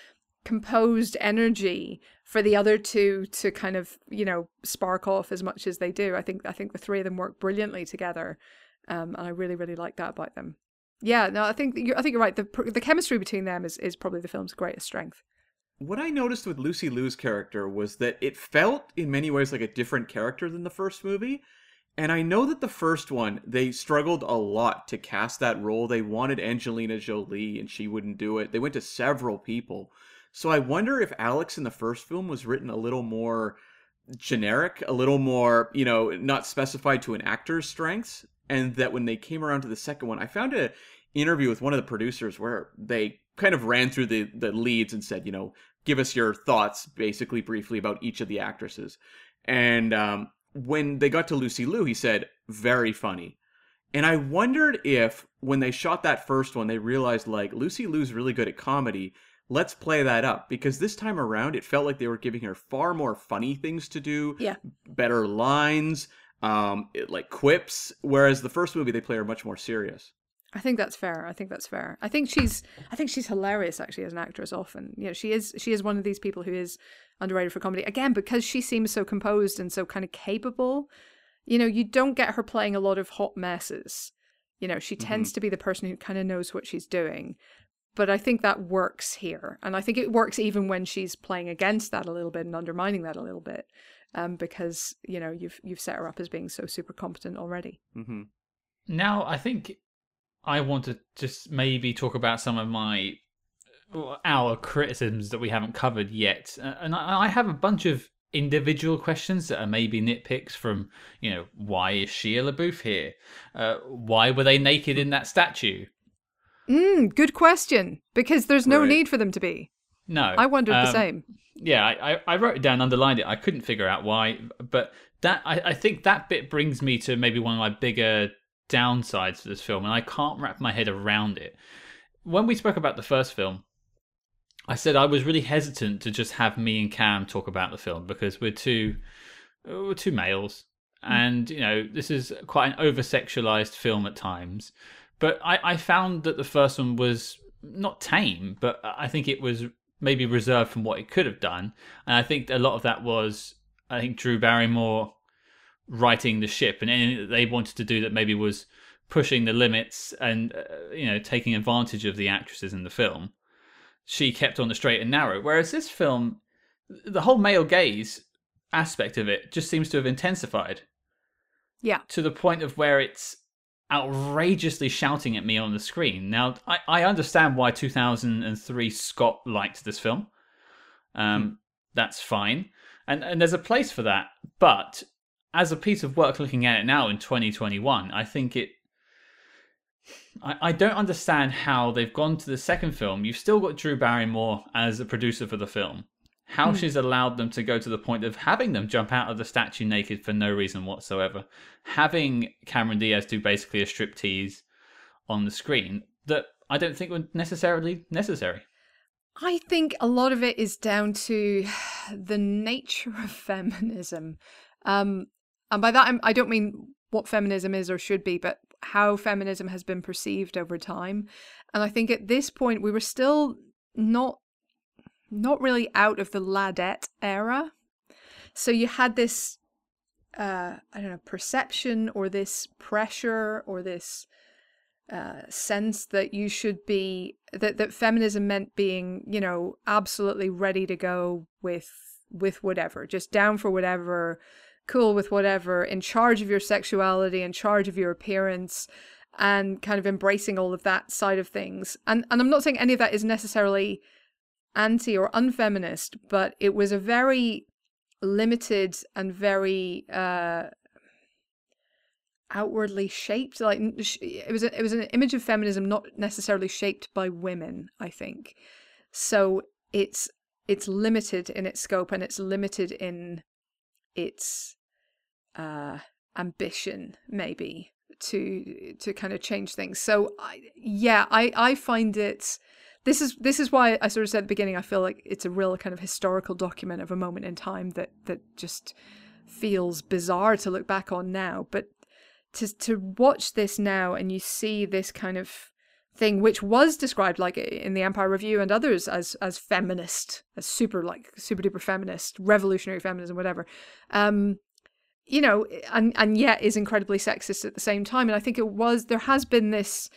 composed energy for the other two to kind of you know spark off as much as they do i think i think the three of them work brilliantly together um, and i really really like that about them yeah no i think you're, i think you're right the the chemistry between them is is probably the film's greatest strength what i noticed with lucy liu's character was that it felt in many ways like a different character than the first movie and I know that the first one, they struggled a lot to cast that role. They wanted Angelina Jolie and she wouldn't do it. They went to several people. So I wonder if Alex in the first film was written a little more generic, a little more, you know, not specified to an actor's strengths, and that when they came around to the second one, I found a interview with one of the producers where they kind of ran through the the leads and said, you know, give us your thoughts basically briefly about each of the actresses. And um, when they got to Lucy Liu, he said, very funny. And I wondered if when they shot that first one, they realized like Lucy Liu's really good at comedy let's play that up because this time around it felt like they were giving her far more funny things to do yeah better lines um it, like quips whereas the first movie they play her much more serious I think that's fair. I think that's fair. I think she's I think she's hilarious actually as an actress often. You know, she is she is one of these people who is underrated for comedy. Again, because she seems so composed and so kind of capable. You know, you don't get her playing a lot of hot messes. You know, she tends mm-hmm. to be the person who kind of knows what she's doing but I think that works here, and I think it works even when she's playing against that a little bit and undermining that a little bit, um, because you know you've you've set her up as being so super competent already. Mm-hmm. Now I think I want to just maybe talk about some of my our criticisms that we haven't covered yet, uh, and I, I have a bunch of individual questions that are maybe nitpicks from you know why is Shia LaBeouf here? Uh, why were they naked in that statue? Mm, good question. Because there's no right. need for them to be. No. I wondered um, the same. Yeah, I, I wrote it down, underlined it. I couldn't figure out why, but that I, I think that bit brings me to maybe one of my bigger downsides for this film, and I can't wrap my head around it. When we spoke about the first film, I said I was really hesitant to just have me and Cam talk about the film because we're two we're two males, mm. and you know this is quite an over sexualized film at times. But I, I found that the first one was not tame, but I think it was maybe reserved from what it could have done. And I think a lot of that was, I think, Drew Barrymore righting the ship, and anything that they wanted to do that maybe was pushing the limits and uh, you know taking advantage of the actresses in the film. She kept on the straight and narrow. Whereas this film, the whole male gaze aspect of it just seems to have intensified. Yeah. To the point of where it's outrageously shouting at me on the screen. Now, I, I understand why 2003 Scott liked this film. Um, hmm. That's fine. And, and there's a place for that. But as a piece of work looking at it now in 2021, I think it. I, I don't understand how they've gone to the second film. You've still got Drew Barrymore as a producer for the film how mm. she's allowed them to go to the point of having them jump out of the statue naked for no reason whatsoever, having Cameron Diaz do basically a striptease on the screen that I don't think were necessarily necessary. I think a lot of it is down to the nature of feminism. Um, and by that, I'm, I do not mean what feminism is or should be, but how feminism has been perceived over time. And I think at this point, we were still not not really out of the ladette era. So you had this, uh, I don't know, perception or this pressure or this uh, sense that you should be that that feminism meant being, you know, absolutely ready to go with with whatever, just down for whatever, cool with whatever, in charge of your sexuality, in charge of your appearance, and kind of embracing all of that side of things. And and I'm not saying any of that is necessarily anti or unfeminist, but it was a very limited and very uh, outwardly shaped. Like it was, a, it was an image of feminism not necessarily shaped by women. I think so. It's it's limited in its scope and it's limited in its uh, ambition, maybe to to kind of change things. So I, yeah, I I find it. This is this is why I sort of said at the beginning. I feel like it's a real kind of historical document of a moment in time that that just feels bizarre to look back on now. But to to watch this now and you see this kind of thing which was described like in the empire review and others as as feminist as super like super duper feminist revolutionary feminism whatever um you know, and and yet is incredibly sexist at the same time. And I think it was there has been this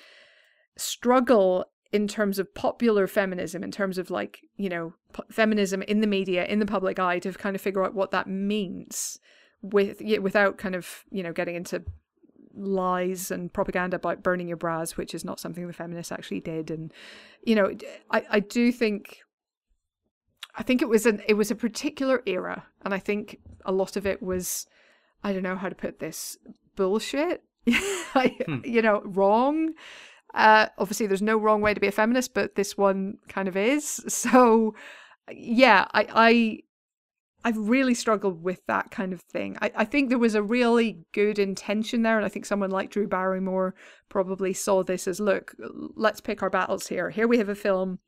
struggle in terms of popular feminism, in terms of like you know feminism in the media, in the public eye, to kind of figure out what that means with without kind of you know getting into lies and propaganda about burning your bras, which is not something the feminists actually did. And you know, I I do think I think it was an it was a particular era, and I think a lot of it was I don't know how to put this bullshit. hmm. You know, wrong. Uh, obviously, there's no wrong way to be a feminist, but this one kind of is. So, yeah, I, I I've really struggled with that kind of thing. I, I think there was a really good intention there, and I think someone like Drew Barrymore probably saw this as look, let's pick our battles here. Here we have a film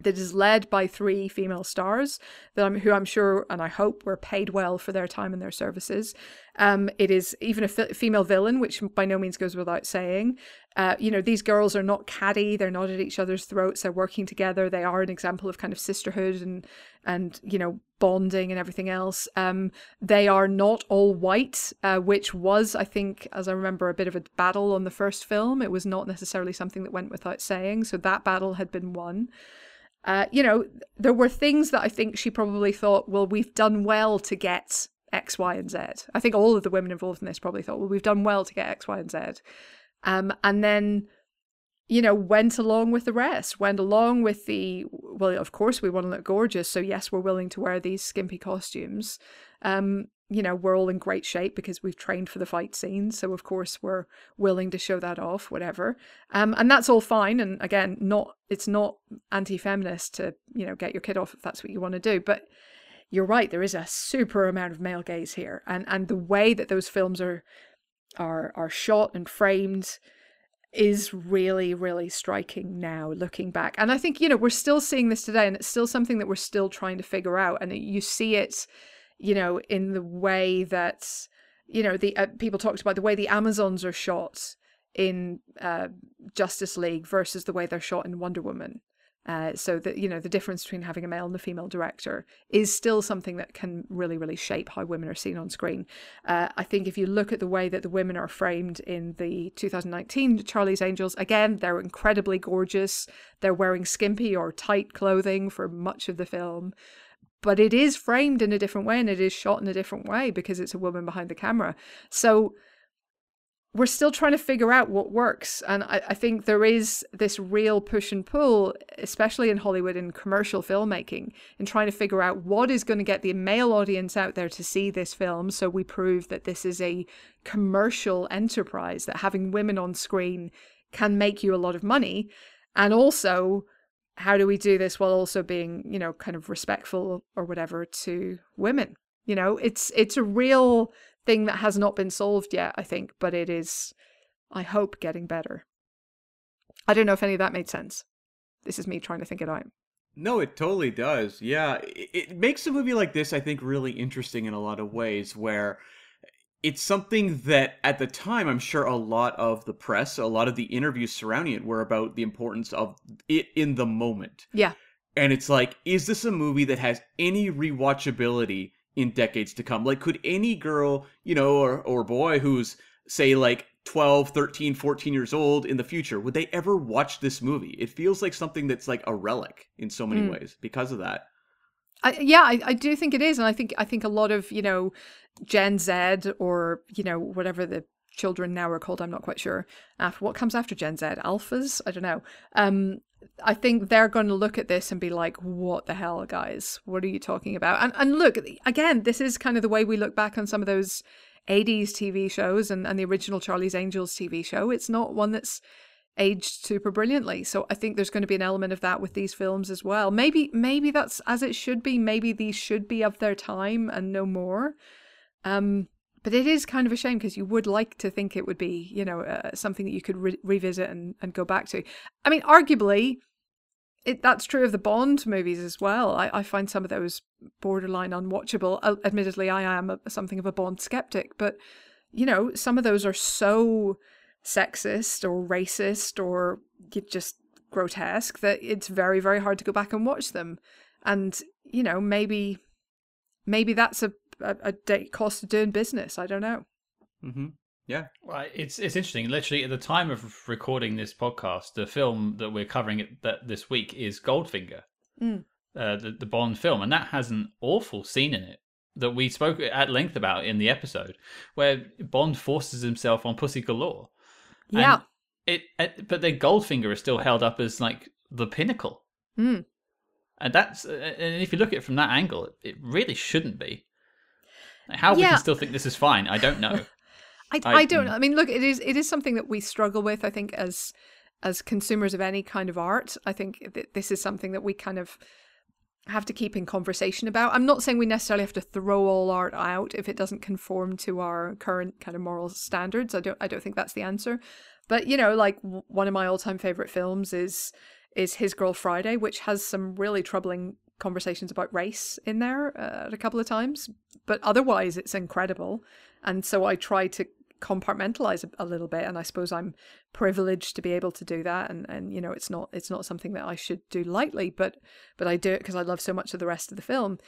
that is led by three female stars that I'm, who I'm sure and I hope were paid well for their time and their services. Um, it is even a f- female villain, which by no means goes without saying. Uh, you know, these girls are not catty; they're not at each other's throats. They're working together. They are an example of kind of sisterhood and and you know bonding and everything else. Um, they are not all white, uh, which was, I think, as I remember, a bit of a battle on the first film. It was not necessarily something that went without saying. So that battle had been won. Uh, you know, there were things that I think she probably thought, well, we've done well to get X, Y, and Z. I think all of the women involved in this probably thought, well, we've done well to get X, Y, and Z. Um, and then, you know, went along with the rest, went along with the, well, of course we want to look gorgeous. So, yes, we're willing to wear these skimpy costumes. Um, you know, we're all in great shape because we've trained for the fight scenes. So, of course, we're willing to show that off, whatever. Um, and that's all fine. And again, not, it's not anti feminist to, you know, get your kid off if that's what you want to do. But you're right, there is a super amount of male gaze here. And, and the way that those films are, are, are shot and framed is really, really striking now looking back. And I think, you know, we're still seeing this today and it's still something that we're still trying to figure out. And you see it you know, in the way that, you know, the uh, people talked about the way the Amazons are shot in uh, Justice League versus the way they're shot in Wonder Woman. Uh, so that you know the difference between having a male and a female director is still something that can really really shape how women are seen on screen. Uh, I think if you look at the way that the women are framed in the 2019 Charlie's Angels, again they're incredibly gorgeous. They're wearing skimpy or tight clothing for much of the film but it is framed in a different way and it is shot in a different way because it's a woman behind the camera. So we're still trying to figure out what works. And I, I, think there is this real push and pull, especially in Hollywood in commercial filmmaking, in trying to figure out what is going to get the male audience out there to see this film. So we prove that this is a commercial enterprise, that having women on screen can make you a lot of money. And also, how do we do this while also being you know kind of respectful or whatever to women? You know it's it's a real thing that has not been solved yet i think but it is i hope getting better. I don't know if any of that made sense. This is me trying to think it out. No it totally does. Yeah it, it makes a movie like this i think really interesting in a lot of ways where it's something that at the time i'm sure a lot of the press a lot of the interviews surrounding it were about the importance of it in the moment. Yeah. And it's like is this a movie that has any rewatchability in decades to come? Like could any girl you know or, or boy who's say like 12 13 14 years old in the future would they ever watch this movie? It feels like something that's like a relic in so many mm. ways because of that I, yeah, I, I do think it is, and I think I think a lot of you know Gen Z or you know whatever the children now are called. I'm not quite sure. After what comes after Gen Z, alphas? I don't know. Um, I think they're going to look at this and be like, "What the hell, guys? What are you talking about?" And and look again, this is kind of the way we look back on some of those 80s TV shows and, and the original Charlie's Angels TV show. It's not one that's aged super brilliantly. So I think there's going to be an element of that with these films as well. Maybe maybe that's as it should be. Maybe these should be of their time and no more. Um, but it is kind of a shame because you would like to think it would be, you know, uh, something that you could re- revisit and, and go back to. I mean, arguably, it, that's true of the Bond movies as well. I, I find some of those borderline unwatchable. Uh, admittedly, I am a, something of a Bond skeptic, but you know, some of those are so sexist or racist or just grotesque that it's very, very hard to go back and watch them. And you know, maybe, maybe that's a a, a cost of doing business. I don't know. Mm-hmm. Yeah. Well, it's it's interesting. Literally, at the time of recording this podcast, the film that we're covering it, that this week is Goldfinger, mm. uh, the the Bond film, and that has an awful scene in it that we spoke at length about in the episode, where Bond forces himself on Pussy Galore. Yeah. It, it, but then Goldfinger is still held up as like the pinnacle. Mm. And that's uh, and if you look at it from that angle, it really shouldn't be. How yeah. we can still think this is fine, I don't know. I, I, I don't. Mm. I mean, look, it is it is something that we struggle with. I think as as consumers of any kind of art, I think th- this is something that we kind of have to keep in conversation about. I'm not saying we necessarily have to throw all art out if it doesn't conform to our current kind of moral standards. I don't I don't think that's the answer. But you know, like w- one of my all-time favorite films is is His Girl Friday, which has some really troubling conversations about race in there uh, a couple of times, but otherwise it's incredible. And so I try to compartmentalize a, a, little bit and I suppose I'm privileged to be able to do that and and you know it's not it's not something that I should do lightly but but I do it because I love so much of the rest of the film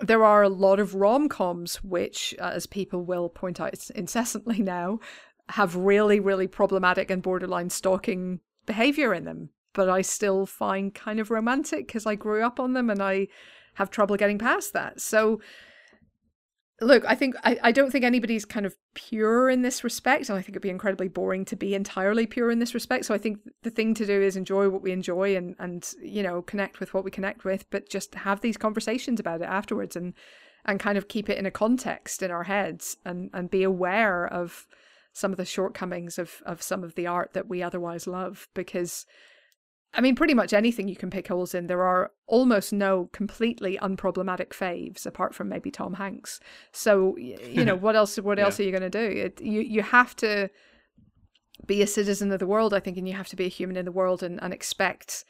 there are a lot of rom-coms which uh, as people will point out incessantly now have really really problematic and borderline stalking behavior in them but I still find kind of romantic because I grew up on them and I have trouble getting past that. So look, I think I, I don't think anybody's kind of pure in this respect, and I think it'd be incredibly boring to be entirely pure in this respect. So I think the thing to do is enjoy what we enjoy and and you know connect with what we connect with, but just have these conversations about it afterwards and and kind of keep it in a context in our heads and and be aware of some of the shortcomings of of some of the art that we otherwise love because I mean, pretty much anything you can pick holes in. There are almost no completely unproblematic faves, apart from maybe Tom Hanks. So, you know, what else? What yeah. else are you going to do? It, you you have to be a citizen of the world, I think, and you have to be a human in the world and, and expect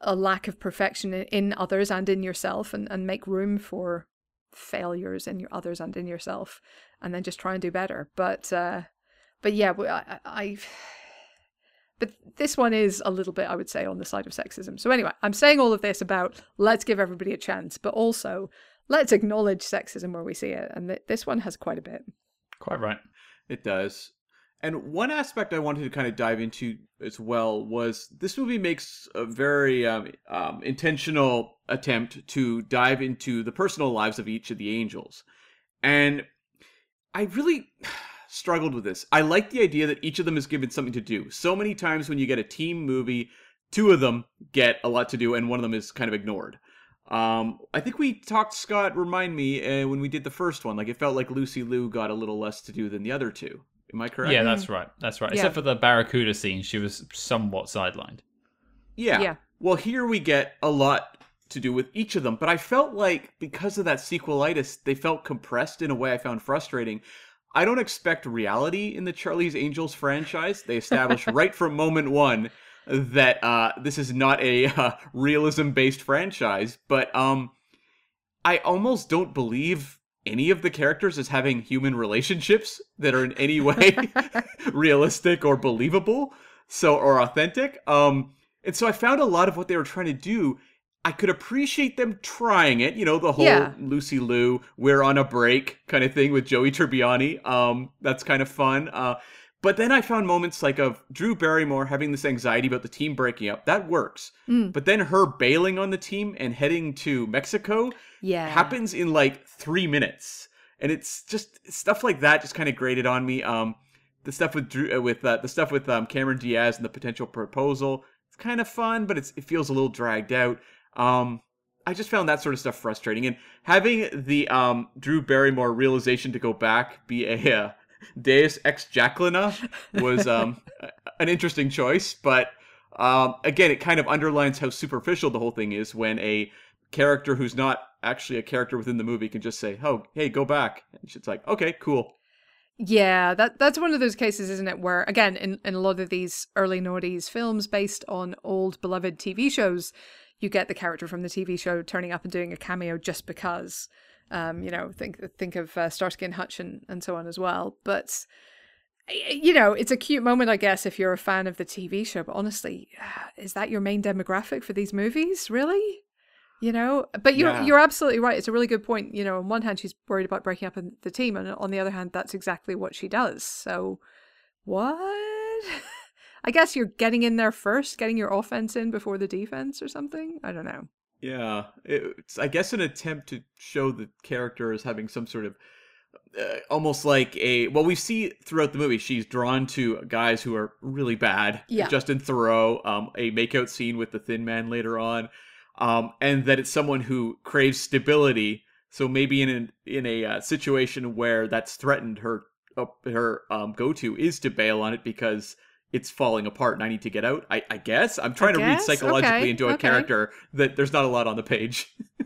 a lack of perfection in others and in yourself, and, and make room for failures in your others and in yourself, and then just try and do better. But uh, but yeah, I, I but this one is a little bit, I would say, on the side of sexism. So, anyway, I'm saying all of this about let's give everybody a chance, but also let's acknowledge sexism where we see it. And th- this one has quite a bit. Quite right. It does. And one aspect I wanted to kind of dive into as well was this movie makes a very um, um, intentional attempt to dive into the personal lives of each of the angels. And I really struggled with this. I like the idea that each of them is given something to do. So many times when you get a team movie, two of them get a lot to do and one of them is kind of ignored. Um, I think we talked, Scott, remind me, uh, when we did the first one, like it felt like Lucy Liu got a little less to do than the other two. Am I correct? Yeah, that's right. That's right. Yeah. Except for the Barracuda scene, she was somewhat sidelined. Yeah. Yeah. Well, here we get a lot to do with each of them, but I felt like because of that sequelitis, they felt compressed in a way I found frustrating. I don't expect reality in the Charlie's Angels franchise. They established right from moment one that uh, this is not a uh, realism-based franchise, but um, I almost don't believe any of the characters as having human relationships that are in any way realistic or believable, so or authentic. Um, and so I found a lot of what they were trying to do I could appreciate them trying it, you know, the whole yeah. Lucy Liu, we're on a break kind of thing with Joey Tribbiani. Um, that's kind of fun. Uh, but then I found moments like of Drew Barrymore having this anxiety about the team breaking up. That works. Mm. But then her bailing on the team and heading to Mexico yeah. happens in like three minutes. And it's just stuff like that just kind of grated on me. Um, the stuff with Drew, uh, with uh, the stuff with um, Cameron Diaz and the potential proposal it's kind of fun, but it's it feels a little dragged out. Um, I just found that sort of stuff frustrating, and having the um, Drew Barrymore realization to go back be a uh, Deus ex Jacqueline was um, an interesting choice, but um, again, it kind of underlines how superficial the whole thing is when a character who's not actually a character within the movie can just say, "Oh, hey, go back," and it's like, "Okay, cool." Yeah, that that's one of those cases, isn't it? Where again, in, in a lot of these early noughties films based on old beloved TV shows, you get the character from the TV show turning up and doing a cameo just because. Um, you know, think think of uh, Starsky and Hutch and, and so on as well. But you know, it's a cute moment, I guess, if you're a fan of the TV show. But honestly, is that your main demographic for these movies? Really? You know, but you're yeah. you're absolutely right. It's a really good point. You know, on one hand, she's worried about breaking up the team, and on the other hand, that's exactly what she does. So, what? I guess you're getting in there first, getting your offense in before the defense, or something. I don't know. Yeah, it's I guess an attempt to show the character as having some sort of uh, almost like a well we see throughout the movie she's drawn to guys who are really bad yeah justin theroux um, a makeout scene with the thin man later on um, and that it's someone who craves stability so maybe in an, in a uh, situation where that's threatened her uh, her um, go-to is to bail on it because it's falling apart and I need to get out. I, I guess I'm trying I to guess? read psychologically okay. into a okay. character that there's not a lot on the page.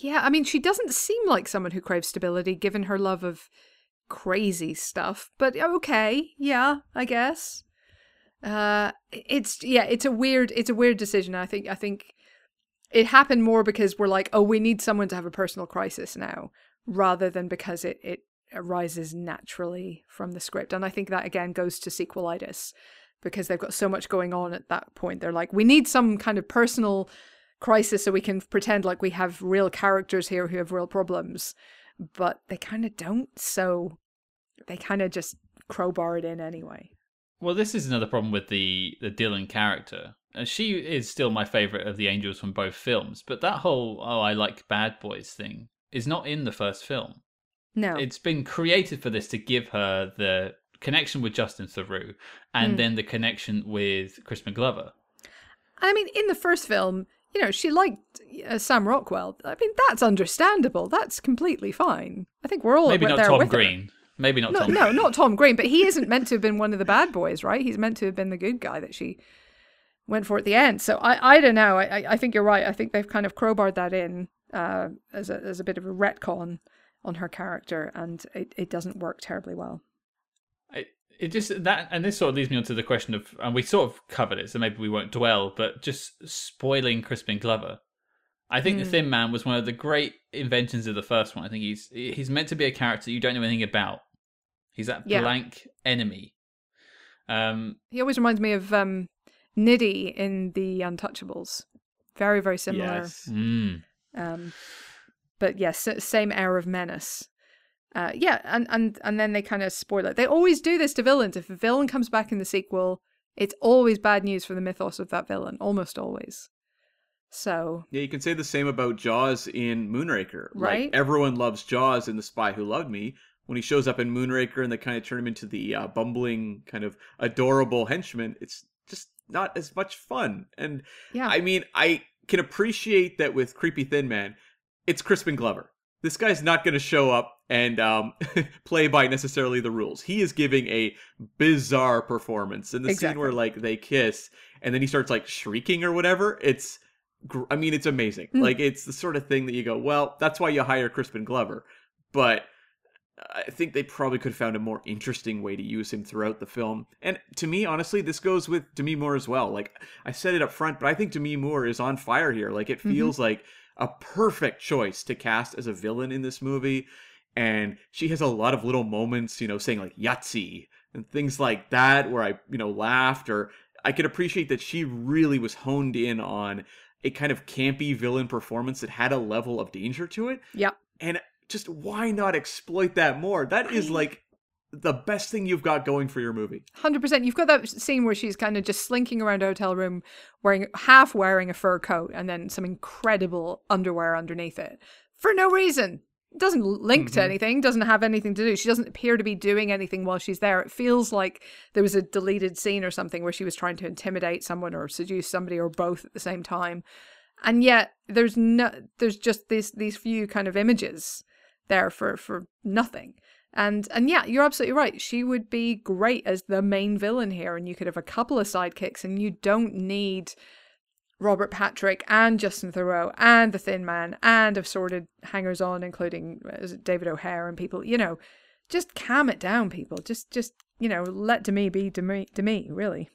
Yeah, I mean, she doesn't seem like someone who craves stability given her love of crazy stuff, but okay, yeah, I guess. Uh it's yeah, it's a weird it's a weird decision. I think I think it happened more because we're like, "Oh, we need someone to have a personal crisis now," rather than because it it arises naturally from the script. And I think that again goes to sequelitis because they've got so much going on at that point. They're like, "We need some kind of personal crisis so we can pretend like we have real characters here who have real problems but they kind of don't so they kind of just crowbar it in anyway well this is another problem with the the dylan character uh, she is still my favorite of the angels from both films but that whole oh i like bad boys thing is not in the first film no it's been created for this to give her the connection with justin theroux and mm. then the connection with crispin glover I mean, in the first film, you know, she liked uh, Sam Rockwell. I mean, that's understandable. That's completely fine. I think we're all maybe not Tom Green. Her. Maybe not no, Tom. No, not Tom Green. But he isn't meant to have been one of the bad boys, right? He's meant to have been the good guy that she went for at the end. So I, I don't know. I, I think you're right. I think they've kind of crowbarred that in uh, as a as a bit of a retcon on her character, and it, it doesn't work terribly well it it just that and this sort of leads me on to the question of and we sort of covered it so maybe we won't dwell but just spoiling crispin glover i think mm. the thin man was one of the great inventions of the first one i think he's he's meant to be a character you don't know anything about he's that yeah. blank enemy um he always reminds me of um nitti in the untouchables very very similar yes. Mm. um but yes same air of menace uh, yeah, and, and and then they kind of spoil it. They always do this to villains. If a villain comes back in the sequel, it's always bad news for the mythos of that villain, almost always. So yeah, you can say the same about Jaws in Moonraker. Right, like, everyone loves Jaws in The Spy Who Loved Me. When he shows up in Moonraker and they kind of turn him into the uh, bumbling, kind of adorable henchman, it's just not as much fun. And yeah, I mean, I can appreciate that with Creepy Thin Man, it's Crispin Glover this guy's not going to show up and um, play by necessarily the rules. He is giving a bizarre performance in the exactly. scene where like they kiss and then he starts like shrieking or whatever. It's, I mean, it's amazing. Mm. Like it's the sort of thing that you go, well, that's why you hire Crispin Glover. But I think they probably could have found a more interesting way to use him throughout the film. And to me, honestly, this goes with Demi Moore as well. Like I said it up front, but I think Demi Moore is on fire here. Like it mm-hmm. feels mm-hmm. like a perfect choice to cast as a villain in this movie. And she has a lot of little moments, you know, saying like Yahtzee and things like that where I, you know, laughed or I could appreciate that she really was honed in on a kind of campy villain performance that had a level of danger to it. Yep. And just why not exploit that more? That is like the best thing you've got going for your movie. 100%. You've got that scene where she's kind of just slinking around a hotel room wearing half wearing a fur coat and then some incredible underwear underneath it for no reason. doesn't link mm-hmm. to anything, doesn't have anything to do. She doesn't appear to be doing anything while she's there. It feels like there was a deleted scene or something where she was trying to intimidate someone or seduce somebody or both at the same time. And yet there's no there's just these these few kind of images there for for nothing. And and yeah, you're absolutely right. She would be great as the main villain here and you could have a couple of sidekicks and you don't need Robert Patrick and Justin Theroux and the Thin Man and assorted hangers on, including uh, David O'Hare and people. You know, just calm it down, people. Just, just you know, let Demi be Demi, Demi really.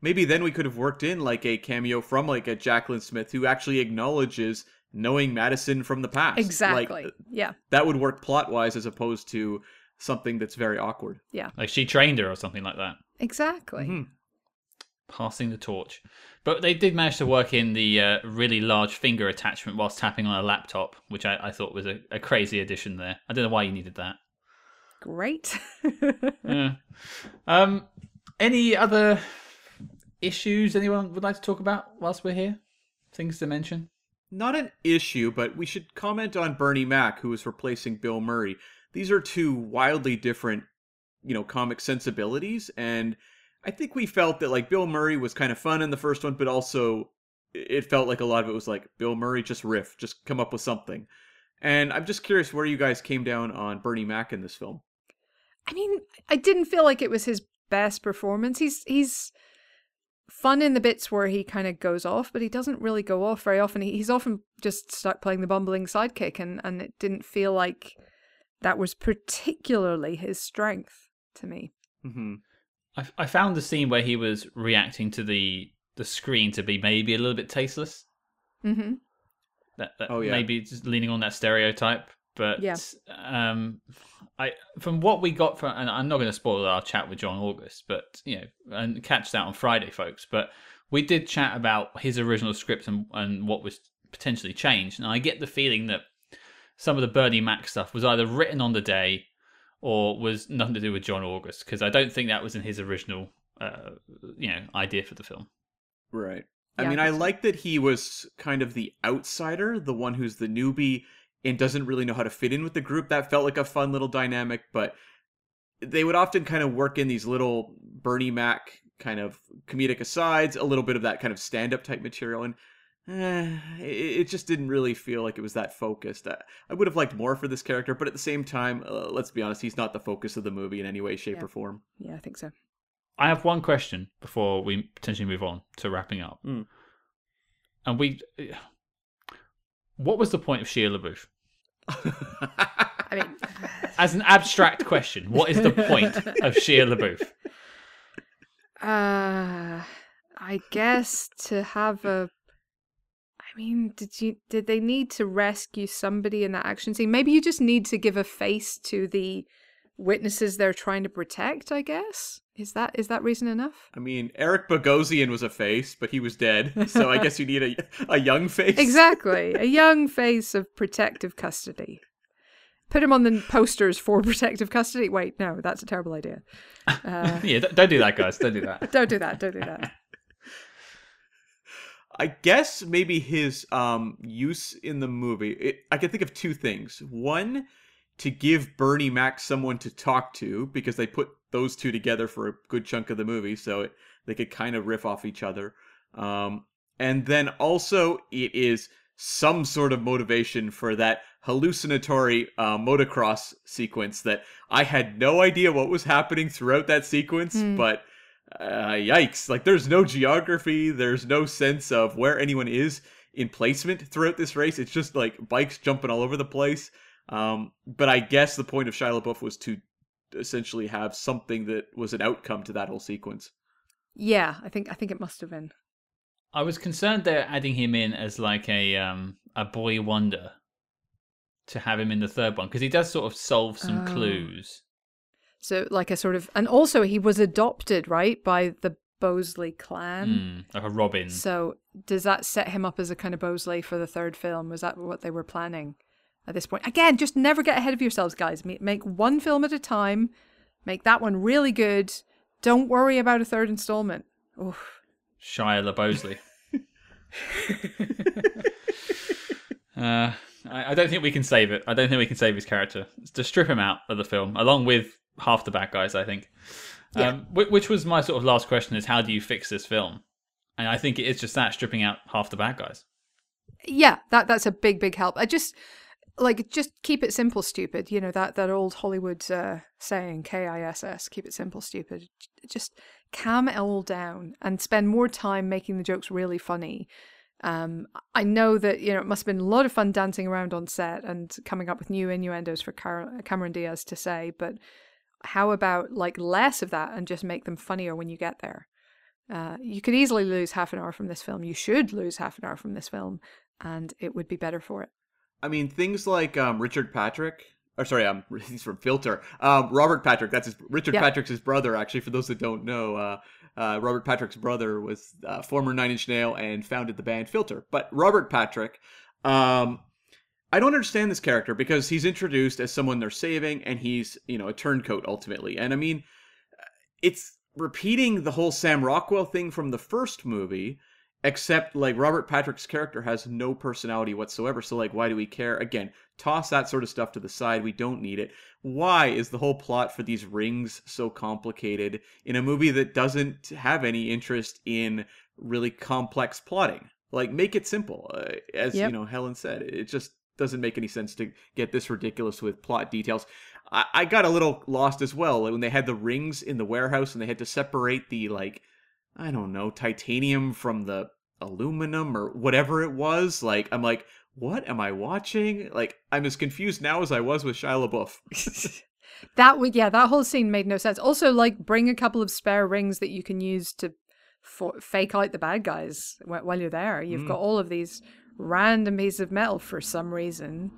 Maybe then we could have worked in like a cameo from like a Jaclyn Smith who actually acknowledges knowing Madison from the past. Exactly. Like, yeah. That would work plot wise as opposed to something that's very awkward. Yeah. Like she trained her or something like that. Exactly. Mm-hmm passing the torch. But they did manage to work in the uh, really large finger attachment whilst tapping on a laptop, which I, I thought was a, a, crazy addition there. I don't know why you needed that. Great. yeah. Um, any other issues anyone would like to talk about whilst we're here? Things to mention? Not an issue, but we should comment on Bernie Mac, who is replacing Bill Murray. These are two wildly different, you know, comic sensibilities, and I think we felt that like Bill Murray was kind of fun in the first one, but also it felt like a lot of it was like Bill Murray just riff, just come up with something. And I'm just curious where you guys came down on Bernie Mac in this film. I mean, I didn't feel like it was his best performance. He's he's fun in the bits where he kind of goes off, but he doesn't really go off very often. He's often just stuck playing the bumbling sidekick, and and it didn't feel like that was particularly his strength to me. Mm-hmm. I, I found the scene where he was reacting to the the screen to be maybe a little bit tasteless. Mm-hmm. That, that oh, yeah. maybe just leaning on that stereotype. But yeah. um, I from what we got from, and I'm not going to spoil our chat with John August, but you know, and catch that on Friday, folks. But we did chat about his original script and and what was potentially changed, and I get the feeling that some of the Bernie Mac stuff was either written on the day or was nothing to do with John August because I don't think that was in his original, uh, you know, idea for the film. Right. Yeah, I mean, I, I like that he was kind of the outsider, the one who's the newbie and doesn't really know how to fit in with the group. That felt like a fun little dynamic, but they would often kind of work in these little Bernie Mac kind of comedic asides, a little bit of that kind of stand up type material. And eh, it just didn't really feel like it was that focused. I would have liked more for this character, but at the same time, uh, let's be honest, he's not the focus of the movie in any way, shape, yeah. or form. Yeah, I think so. I have one question before we potentially move on to wrapping up. Mm. And we, what was the point of Shia LaBeouf? I mean, as an abstract question, what is the point of Shia LaBeouf? Uh, I guess to have a I mean, did you did they need to rescue somebody in that action scene? Maybe you just need to give a face to the witnesses they're trying to protect, I guess. Is that is that reason enough? I mean, Eric Bogosian was a face, but he was dead. So I guess you need a a young face. Exactly. A young face of protective custody. Put him on the posters for protective custody. Wait, no, that's a terrible idea. Uh, yeah, don't do that, guys. Don't do that. Don't do that. Don't do that. I guess maybe his um, use in the movie. It, I can think of two things. One, to give Bernie Mac someone to talk to because they put those two together for a good chunk of the movie, so it, they could kind of riff off each other. Um, and then also, it is some sort of motivation for that hallucinatory uh, motocross sequence that I had no idea what was happening throughout that sequence, mm. but uh, yikes like there's no geography there's no sense of where anyone is in placement throughout this race it's just like bikes jumping all over the place um, but i guess the point of shia labeouf was to essentially have something that was an outcome to that whole sequence yeah i think i think it must have been i was concerned they're adding him in as like a um a boy wonder to have him in the third one because he does sort of solve some oh. clues so, like a sort of, and also he was adopted, right, by the Bosley clan. Mm, like a Robin. So, does that set him up as a kind of Bosley for the third film? Was that what they were planning at this point? Again, just never get ahead of yourselves, guys. Make one film at a time. Make that one really good. Don't worry about a third installment. Oof. Shia LaBosley. uh, I, I, don't think we can save it. I don't think we can save his character. Just strip him out of the film, along with half the bad guys. I think. Yeah. Um, which was my sort of last question: is how do you fix this film? And I think it is just that stripping out half the bad guys. Yeah, that that's a big big help. I just like just keep it simple, stupid. You know that that old Hollywood uh, saying, K I S S, keep it simple, stupid. Just calm it all down and spend more time making the jokes really funny. Um, I know that you know it must have been a lot of fun dancing around on set and coming up with new innuendos for Car- Cameron Diaz to say, but how about like less of that and just make them funnier when you get there? Uh, you could easily lose half an hour from this film. You should lose half an hour from this film, and it would be better for it. I mean, things like um, Richard Patrick, or sorry, um, he's from Filter. Um, Robert Patrick, that's his Richard yeah. Patrick's his brother. Actually, for those that don't know, uh, uh, Robert Patrick's brother was uh, former Nine Inch Nail and founded the band Filter. But Robert Patrick, um, I don't understand this character because he's introduced as someone they're saving, and he's you know a turncoat ultimately. And I mean, it's repeating the whole Sam Rockwell thing from the first movie except like Robert Patrick's character has no personality whatsoever. So like, why do we care? Again, toss that sort of stuff to the side. We don't need it. Why is the whole plot for these rings so complicated in a movie that doesn't have any interest in really complex plotting? Like, make it simple. Uh, as yep. you know, Helen said, it just doesn't make any sense to get this ridiculous with plot details. I, I got a little lost as well like when they had the rings in the warehouse and they had to separate the like I don't know, titanium from the aluminum or whatever it was. Like, I'm like, what am I watching? Like, I'm as confused now as I was with Shia LaBeouf. that would, yeah, that whole scene made no sense. Also, like, bring a couple of spare rings that you can use to for, fake out the bad guys while you're there. You've mm. got all of these random pieces of metal for some reason.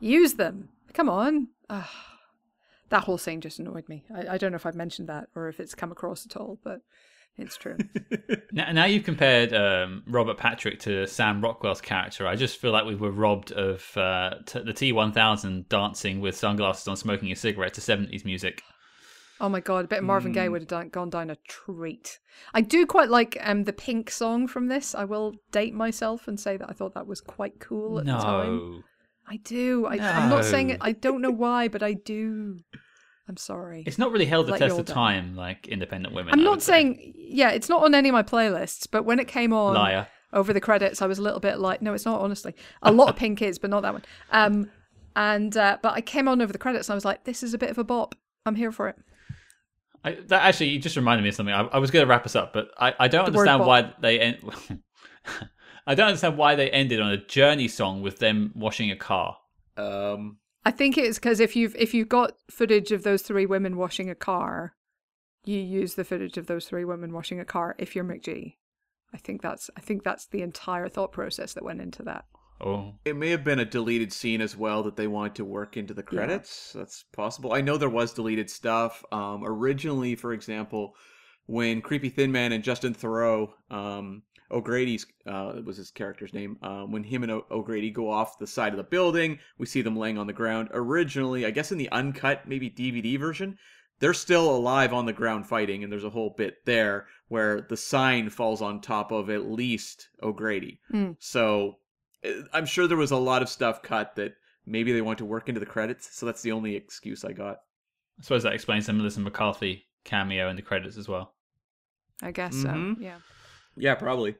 Use them. Come on. Ugh. That whole scene just annoyed me. I, I don't know if I've mentioned that or if it's come across at all, but it's true. now, now, you've compared um, Robert Patrick to Sam Rockwell's character. I just feel like we were robbed of uh, t- the T1000 dancing with sunglasses on, smoking a cigarette to 70s music. Oh my god, a bit of Marvin. Gaye would have done, gone down a treat. I do quite like um, the Pink song from this. I will date myself and say that I thought that was quite cool at no. the time. I do. I, no. I'm not saying it. I don't know why, but I do. I'm sorry. It's not really held the test of time like independent women. I'm not saying say. yeah, it's not on any of my playlists, but when it came on Liar. over the credits, I was a little bit like, no, it's not honestly. A lot of Pink is, but not that one. Um and uh, but I came on over the credits and I was like, this is a bit of a bop. I'm here for it. I, that actually you just reminded me of something. I, I was going to wrap us up, but I, I don't the understand why they end. I don't understand why they ended on a journey song with them washing a car. Um, I think it's because if you've if you've got footage of those three women washing a car, you use the footage of those three women washing a car. If you're McG, I think that's I think that's the entire thought process that went into that. Oh, it may have been a deleted scene as well that they wanted to work into the credits. Yeah. That's possible. I know there was deleted stuff. Um, originally, for example, when Creepy Thin Man and Justin Theroux, um, O'Grady's uh, was his character's name. Um, when him and o- O'Grady go off the side of the building, we see them laying on the ground. Originally, I guess in the uncut, maybe DVD version, they're still alive on the ground fighting, and there's a whole bit there where the sign falls on top of at least O'Grady. Mm. So eh, I'm sure there was a lot of stuff cut that maybe they want to work into the credits. So that's the only excuse I got. I suppose that explains the Melissa McCarthy cameo in the credits as well. I guess mm-hmm. so. Yeah. Yeah, probably.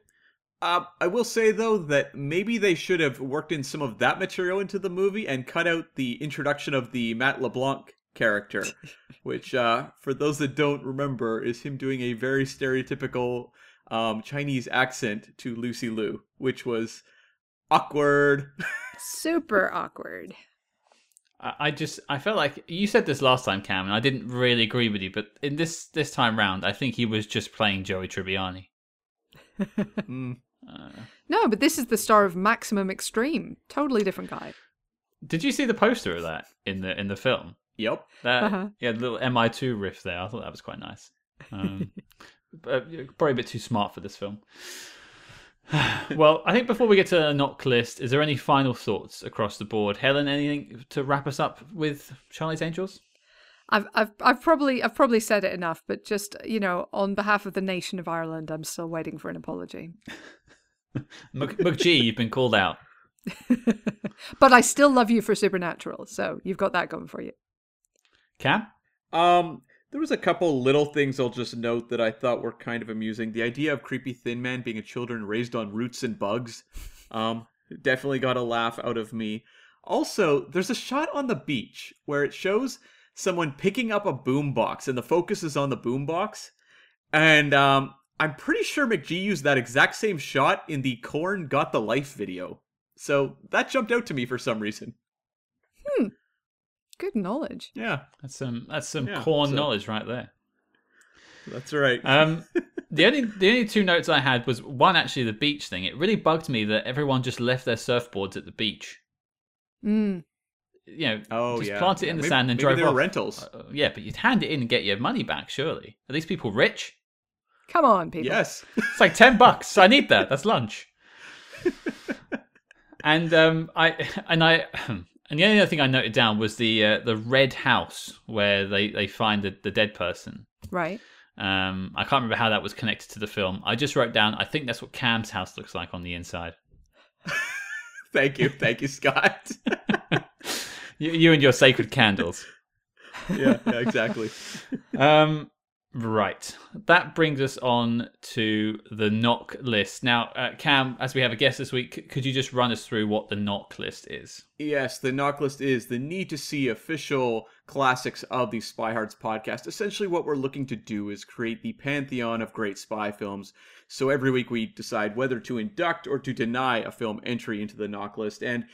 Uh, I will say though that maybe they should have worked in some of that material into the movie and cut out the introduction of the Matt LeBlanc character, which, uh, for those that don't remember, is him doing a very stereotypical um, Chinese accent to Lucy Liu, which was awkward. Super awkward. I just I felt like you said this last time, Cam, and I didn't really agree with you. But in this this time round, I think he was just playing Joey Tribbiani. mm. uh, no, but this is the star of Maximum Extreme. Totally different guy. Did you see the poster of that in the in the film? Yep. That uh-huh. yeah, little MI2 riff there. I thought that was quite nice. Um, but probably a bit too smart for this film. well, I think before we get to a knock list, is there any final thoughts across the board? Helen, anything to wrap us up with Charlie's Angels? I've I've I've probably I've probably said it enough, but just you know, on behalf of the nation of Ireland, I'm still waiting for an apology. McG, you've been called out. but I still love you for Supernatural, so you've got that going for you. Cam? Um, there was a couple little things I'll just note that I thought were kind of amusing. The idea of creepy thin man being a children raised on roots and bugs, um, definitely got a laugh out of me. Also, there's a shot on the beach where it shows someone picking up a boombox, and the focus is on the boombox. And um, I'm pretty sure McG used that exact same shot in the Korn Got the Life video. So that jumped out to me for some reason. Good knowledge. Yeah. That's some that's some yeah, Korn so, knowledge right there. That's right. Um the only the only two notes I had was one actually the beach thing. It really bugged me that everyone just left their surfboards at the beach. Mm. You know, oh, just yeah. plant it in the maybe, sand and drove off. Were rentals. Uh, yeah, but you'd hand it in and get your money back. Surely, are these people rich? Come on, people. Yes, it's like ten bucks. I need that. That's lunch. and um, I and I and the only other thing I noted down was the uh, the red house where they they find the, the dead person. Right. Um, I can't remember how that was connected to the film. I just wrote down. I think that's what Cam's house looks like on the inside. thank you, thank you, Scott. you, you, and your sacred candles. yeah, yeah, exactly. Um, right. That brings us on to the knock list. Now, uh, Cam, as we have a guest this week, could you just run us through what the knock list is? Yes, the knock list is the need to see official classics of the Spy Hards podcast. Essentially, what we're looking to do is create the pantheon of great spy films. So every week we decide whether to induct or to deny a film entry into the knock list. And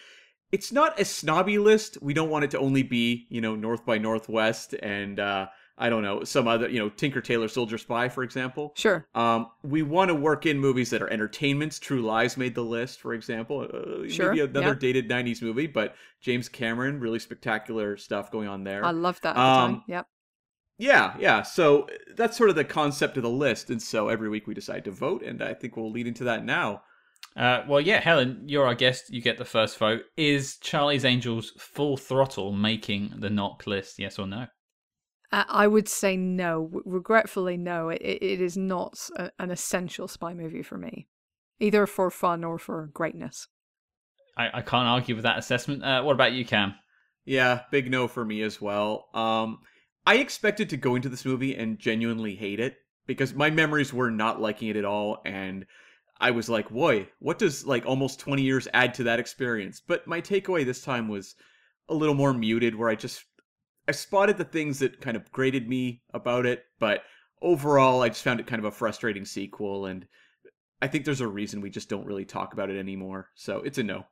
it's not a snobby list. We don't want it to only be, you know, North by Northwest and uh, I don't know, some other, you know, Tinker Tailor Soldier Spy, for example. Sure. Um, we want to work in movies that are entertainments. True Lies made the list, for example. Uh, sure. Maybe another dated 90s movie, but James Cameron, really spectacular stuff going on there. I love that um, Yep. Yeah, yeah. So that's sort of the concept of the list. And so every week we decide to vote, and I think we'll lead into that now. Uh, well, yeah, Helen, you're our guest. You get the first vote. Is Charlie's Angels full throttle making the knock list? Yes or no? Uh, I would say no. Regretfully, no. It, it is not a, an essential spy movie for me, either for fun or for greatness. I, I can't argue with that assessment. Uh, what about you, Cam? Yeah, big no for me as well. Um, I expected to go into this movie and genuinely hate it because my memories were not liking it at all, and I was like, "Boy, what does like almost twenty years add to that experience?" But my takeaway this time was a little more muted, where I just I spotted the things that kind of grated me about it, but overall, I just found it kind of a frustrating sequel, and I think there's a reason we just don't really talk about it anymore. So it's a no.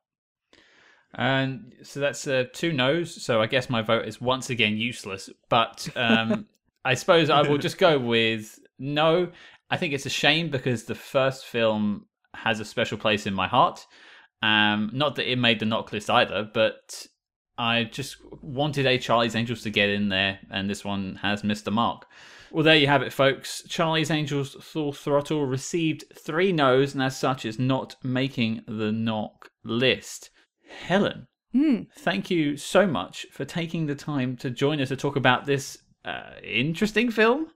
And so that's uh, two no's. So I guess my vote is once again useless. But um, I suppose I will just go with no. I think it's a shame because the first film has a special place in my heart. Um, not that it made the knock list either, but I just wanted a Charlie's Angels to get in there, and this one has missed the mark. Well, there you have it, folks. Charlie's Angels Full Throttle received three no's, and as such is not making the knock list. Helen, mm. thank you so much for taking the time to join us to talk about this uh, interesting film.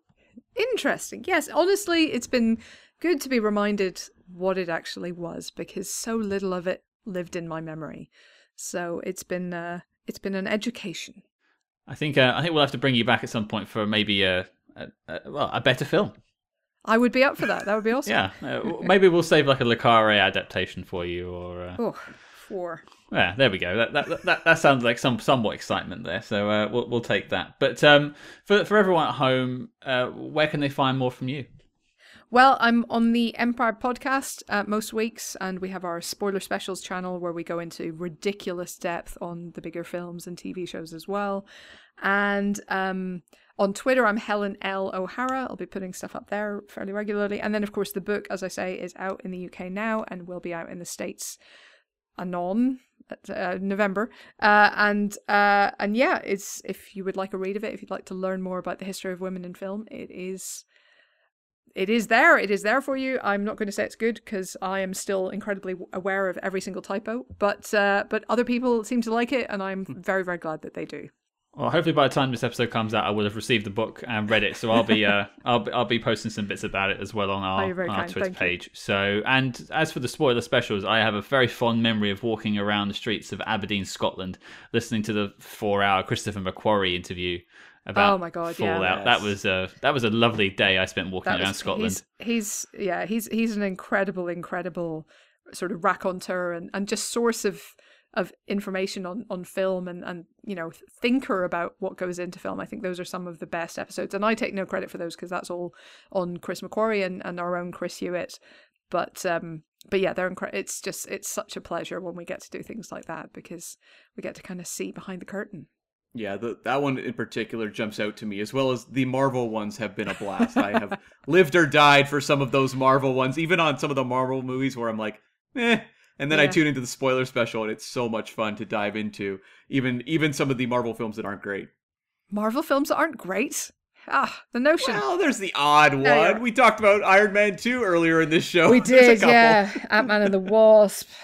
Interesting, yes. Honestly, it's been good to be reminded what it actually was because so little of it lived in my memory. So it's been uh, it's been an education. I think uh, I think we'll have to bring you back at some point for maybe a, a, a well a better film. I would be up for that. That would be awesome. yeah, uh, maybe we'll save like a Le Carre adaptation for you, or uh... oh, four. Yeah, there we go. That that that, that sounds like some somewhat excitement there. So uh, we'll we'll take that. But um, for for everyone at home, uh, where can they find more from you? Well, I'm on the Empire podcast uh, most weeks, and we have our spoiler specials channel where we go into ridiculous depth on the bigger films and TV shows as well. And um, on Twitter, I'm Helen L. O'Hara. I'll be putting stuff up there fairly regularly. And then, of course, the book, as I say, is out in the UK now and will be out in the States anon uh, November. Uh, and uh, and yeah, it's if you would like a read of it, if you'd like to learn more about the history of women in film, it is it is there. It is there for you. I'm not going to say it's good because I am still incredibly aware of every single typo, but uh, but other people seem to like it, and I'm hmm. very very glad that they do. Well, hopefully by the time this episode comes out, I will have received the book and read it. So I'll be uh, I'll be, I'll be posting some bits about it as well on our, oh, our Twitter Thank page. You. So, and as for the spoiler specials, I have a very fond memory of walking around the streets of Aberdeen, Scotland, listening to the four-hour Christopher McQuarrie interview about oh my god Fallout. Yeah. That was a that was a lovely day I spent walking around Scotland. He's, he's yeah he's he's an incredible incredible sort of raconteur and and just source of of information on on film and and you know thinker about what goes into film i think those are some of the best episodes and i take no credit for those because that's all on chris mcquarrie and, and our own chris hewitt but um but yeah they're incredible it's just it's such a pleasure when we get to do things like that because we get to kind of see behind the curtain yeah, the, that one in particular jumps out to me, as well as the Marvel ones have been a blast. I have lived or died for some of those Marvel ones, even on some of the Marvel movies where I'm like, eh, and then yeah. I tune into the spoiler special, and it's so much fun to dive into, even even some of the Marvel films that aren't great. Marvel films aren't great. Ah, the notion. Well, there's the odd one. Yeah, we talked about Iron Man 2 earlier in this show. We did, yeah. Ant Man and the Wasp.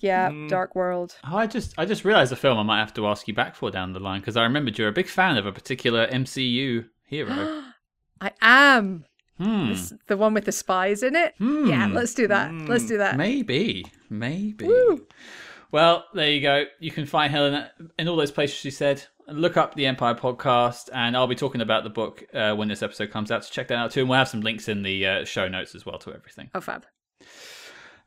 Yeah, mm. Dark World. Oh, I just I just realized a film I might have to ask you back for down the line because I remembered you're a big fan of a particular MCU hero. I am. Hmm. This, the one with the spies in it. Hmm. Yeah, let's do that. Hmm. Let's do that. Maybe, maybe. Woo. Well, there you go. You can find Helen in all those places she said. Look up the Empire podcast, and I'll be talking about the book uh, when this episode comes out. So check that out too, and we'll have some links in the uh, show notes as well to everything. Oh, fab.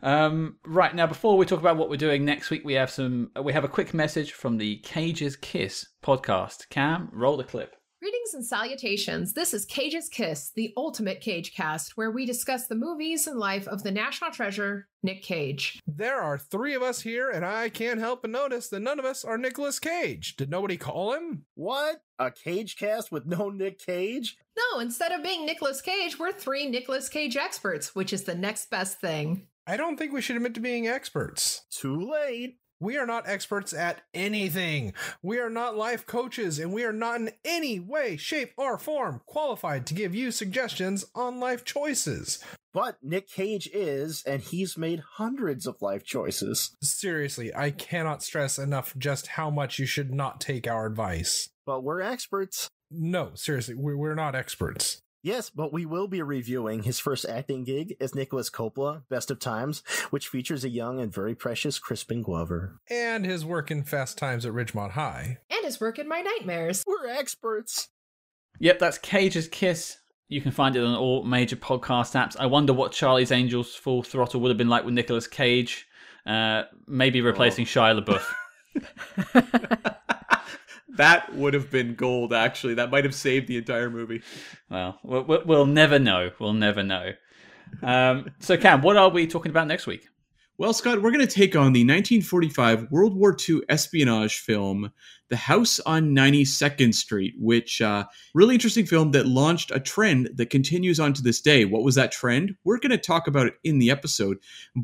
Um, right now, before we talk about what we're doing next week, we have some. We have a quick message from the Cage's Kiss podcast. Cam, roll the clip. Greetings and salutations. This is Cage's Kiss, the ultimate Cage cast, where we discuss the movies and life of the national treasure, Nick Cage. There are three of us here, and I can't help but notice that none of us are Nicolas Cage. Did nobody call him? What? A Cage cast with no Nick Cage? No, instead of being Nicolas Cage, we're three Nicolas Cage experts, which is the next best thing. I don't think we should admit to being experts. Too late. We are not experts at anything. We are not life coaches, and we are not in any way, shape, or form qualified to give you suggestions on life choices. But Nick Cage is, and he's made hundreds of life choices. Seriously, I cannot stress enough just how much you should not take our advice. But we're experts. No, seriously, we're not experts. Yes, but we will be reviewing his first acting gig as Nicolas Coppola, Best of Times, which features a young and very precious Crispin Glover. And his work in Fast Times at Ridgemont High. And his work in My Nightmares. We're experts. Yep, that's Cage's Kiss. You can find it on all major podcast apps. I wonder what Charlie's Angels Full Throttle would have been like with Nicolas Cage. Uh, maybe replacing oh. Shia LaBeouf. that would have been gold. Actually, that might have saved the entire movie. Well, we'll, we'll never know. We'll never know. Um, so, Cam, what are we talking about next week? Well, Scott, we're going to take on the 1945 World War II espionage film the House on 92nd Street, which uh, really interesting film that launched a trend that continues on to this day. What was that trend? We're going to talk about it in the episode.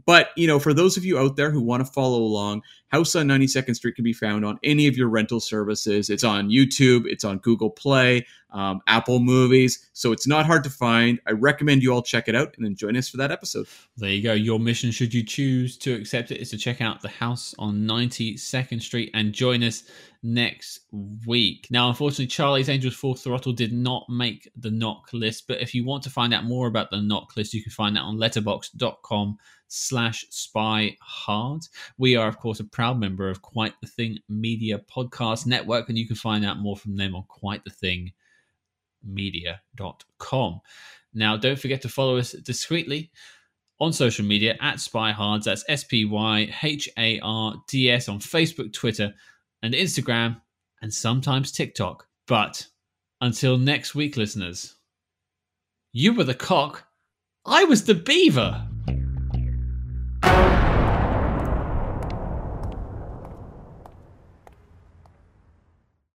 But, you know, for those of you out there who want to follow along, House on 92nd Street can be found on any of your rental services. It's on YouTube, it's on Google Play, um, Apple Movies. So it's not hard to find. I recommend you all check it out and then join us for that episode. There you go. Your mission, should you choose to accept it, is to check out The House on 92nd Street and join us next week. Now, unfortunately, Charlie's Angels Full Throttle did not make the knock list, but if you want to find out more about the knock list, you can find that on letterboxd.com slash spy hard. We are, of course, a proud member of Quite the Thing Media Podcast Network, and you can find out more from them on quite the thing media.com. Now, don't forget to follow us discreetly on social media at Spy SpyHards. That's S P Y H A R D S on Facebook, Twitter, and Instagram, and sometimes TikTok. But until next week, listeners, you were the cock, I was the beaver.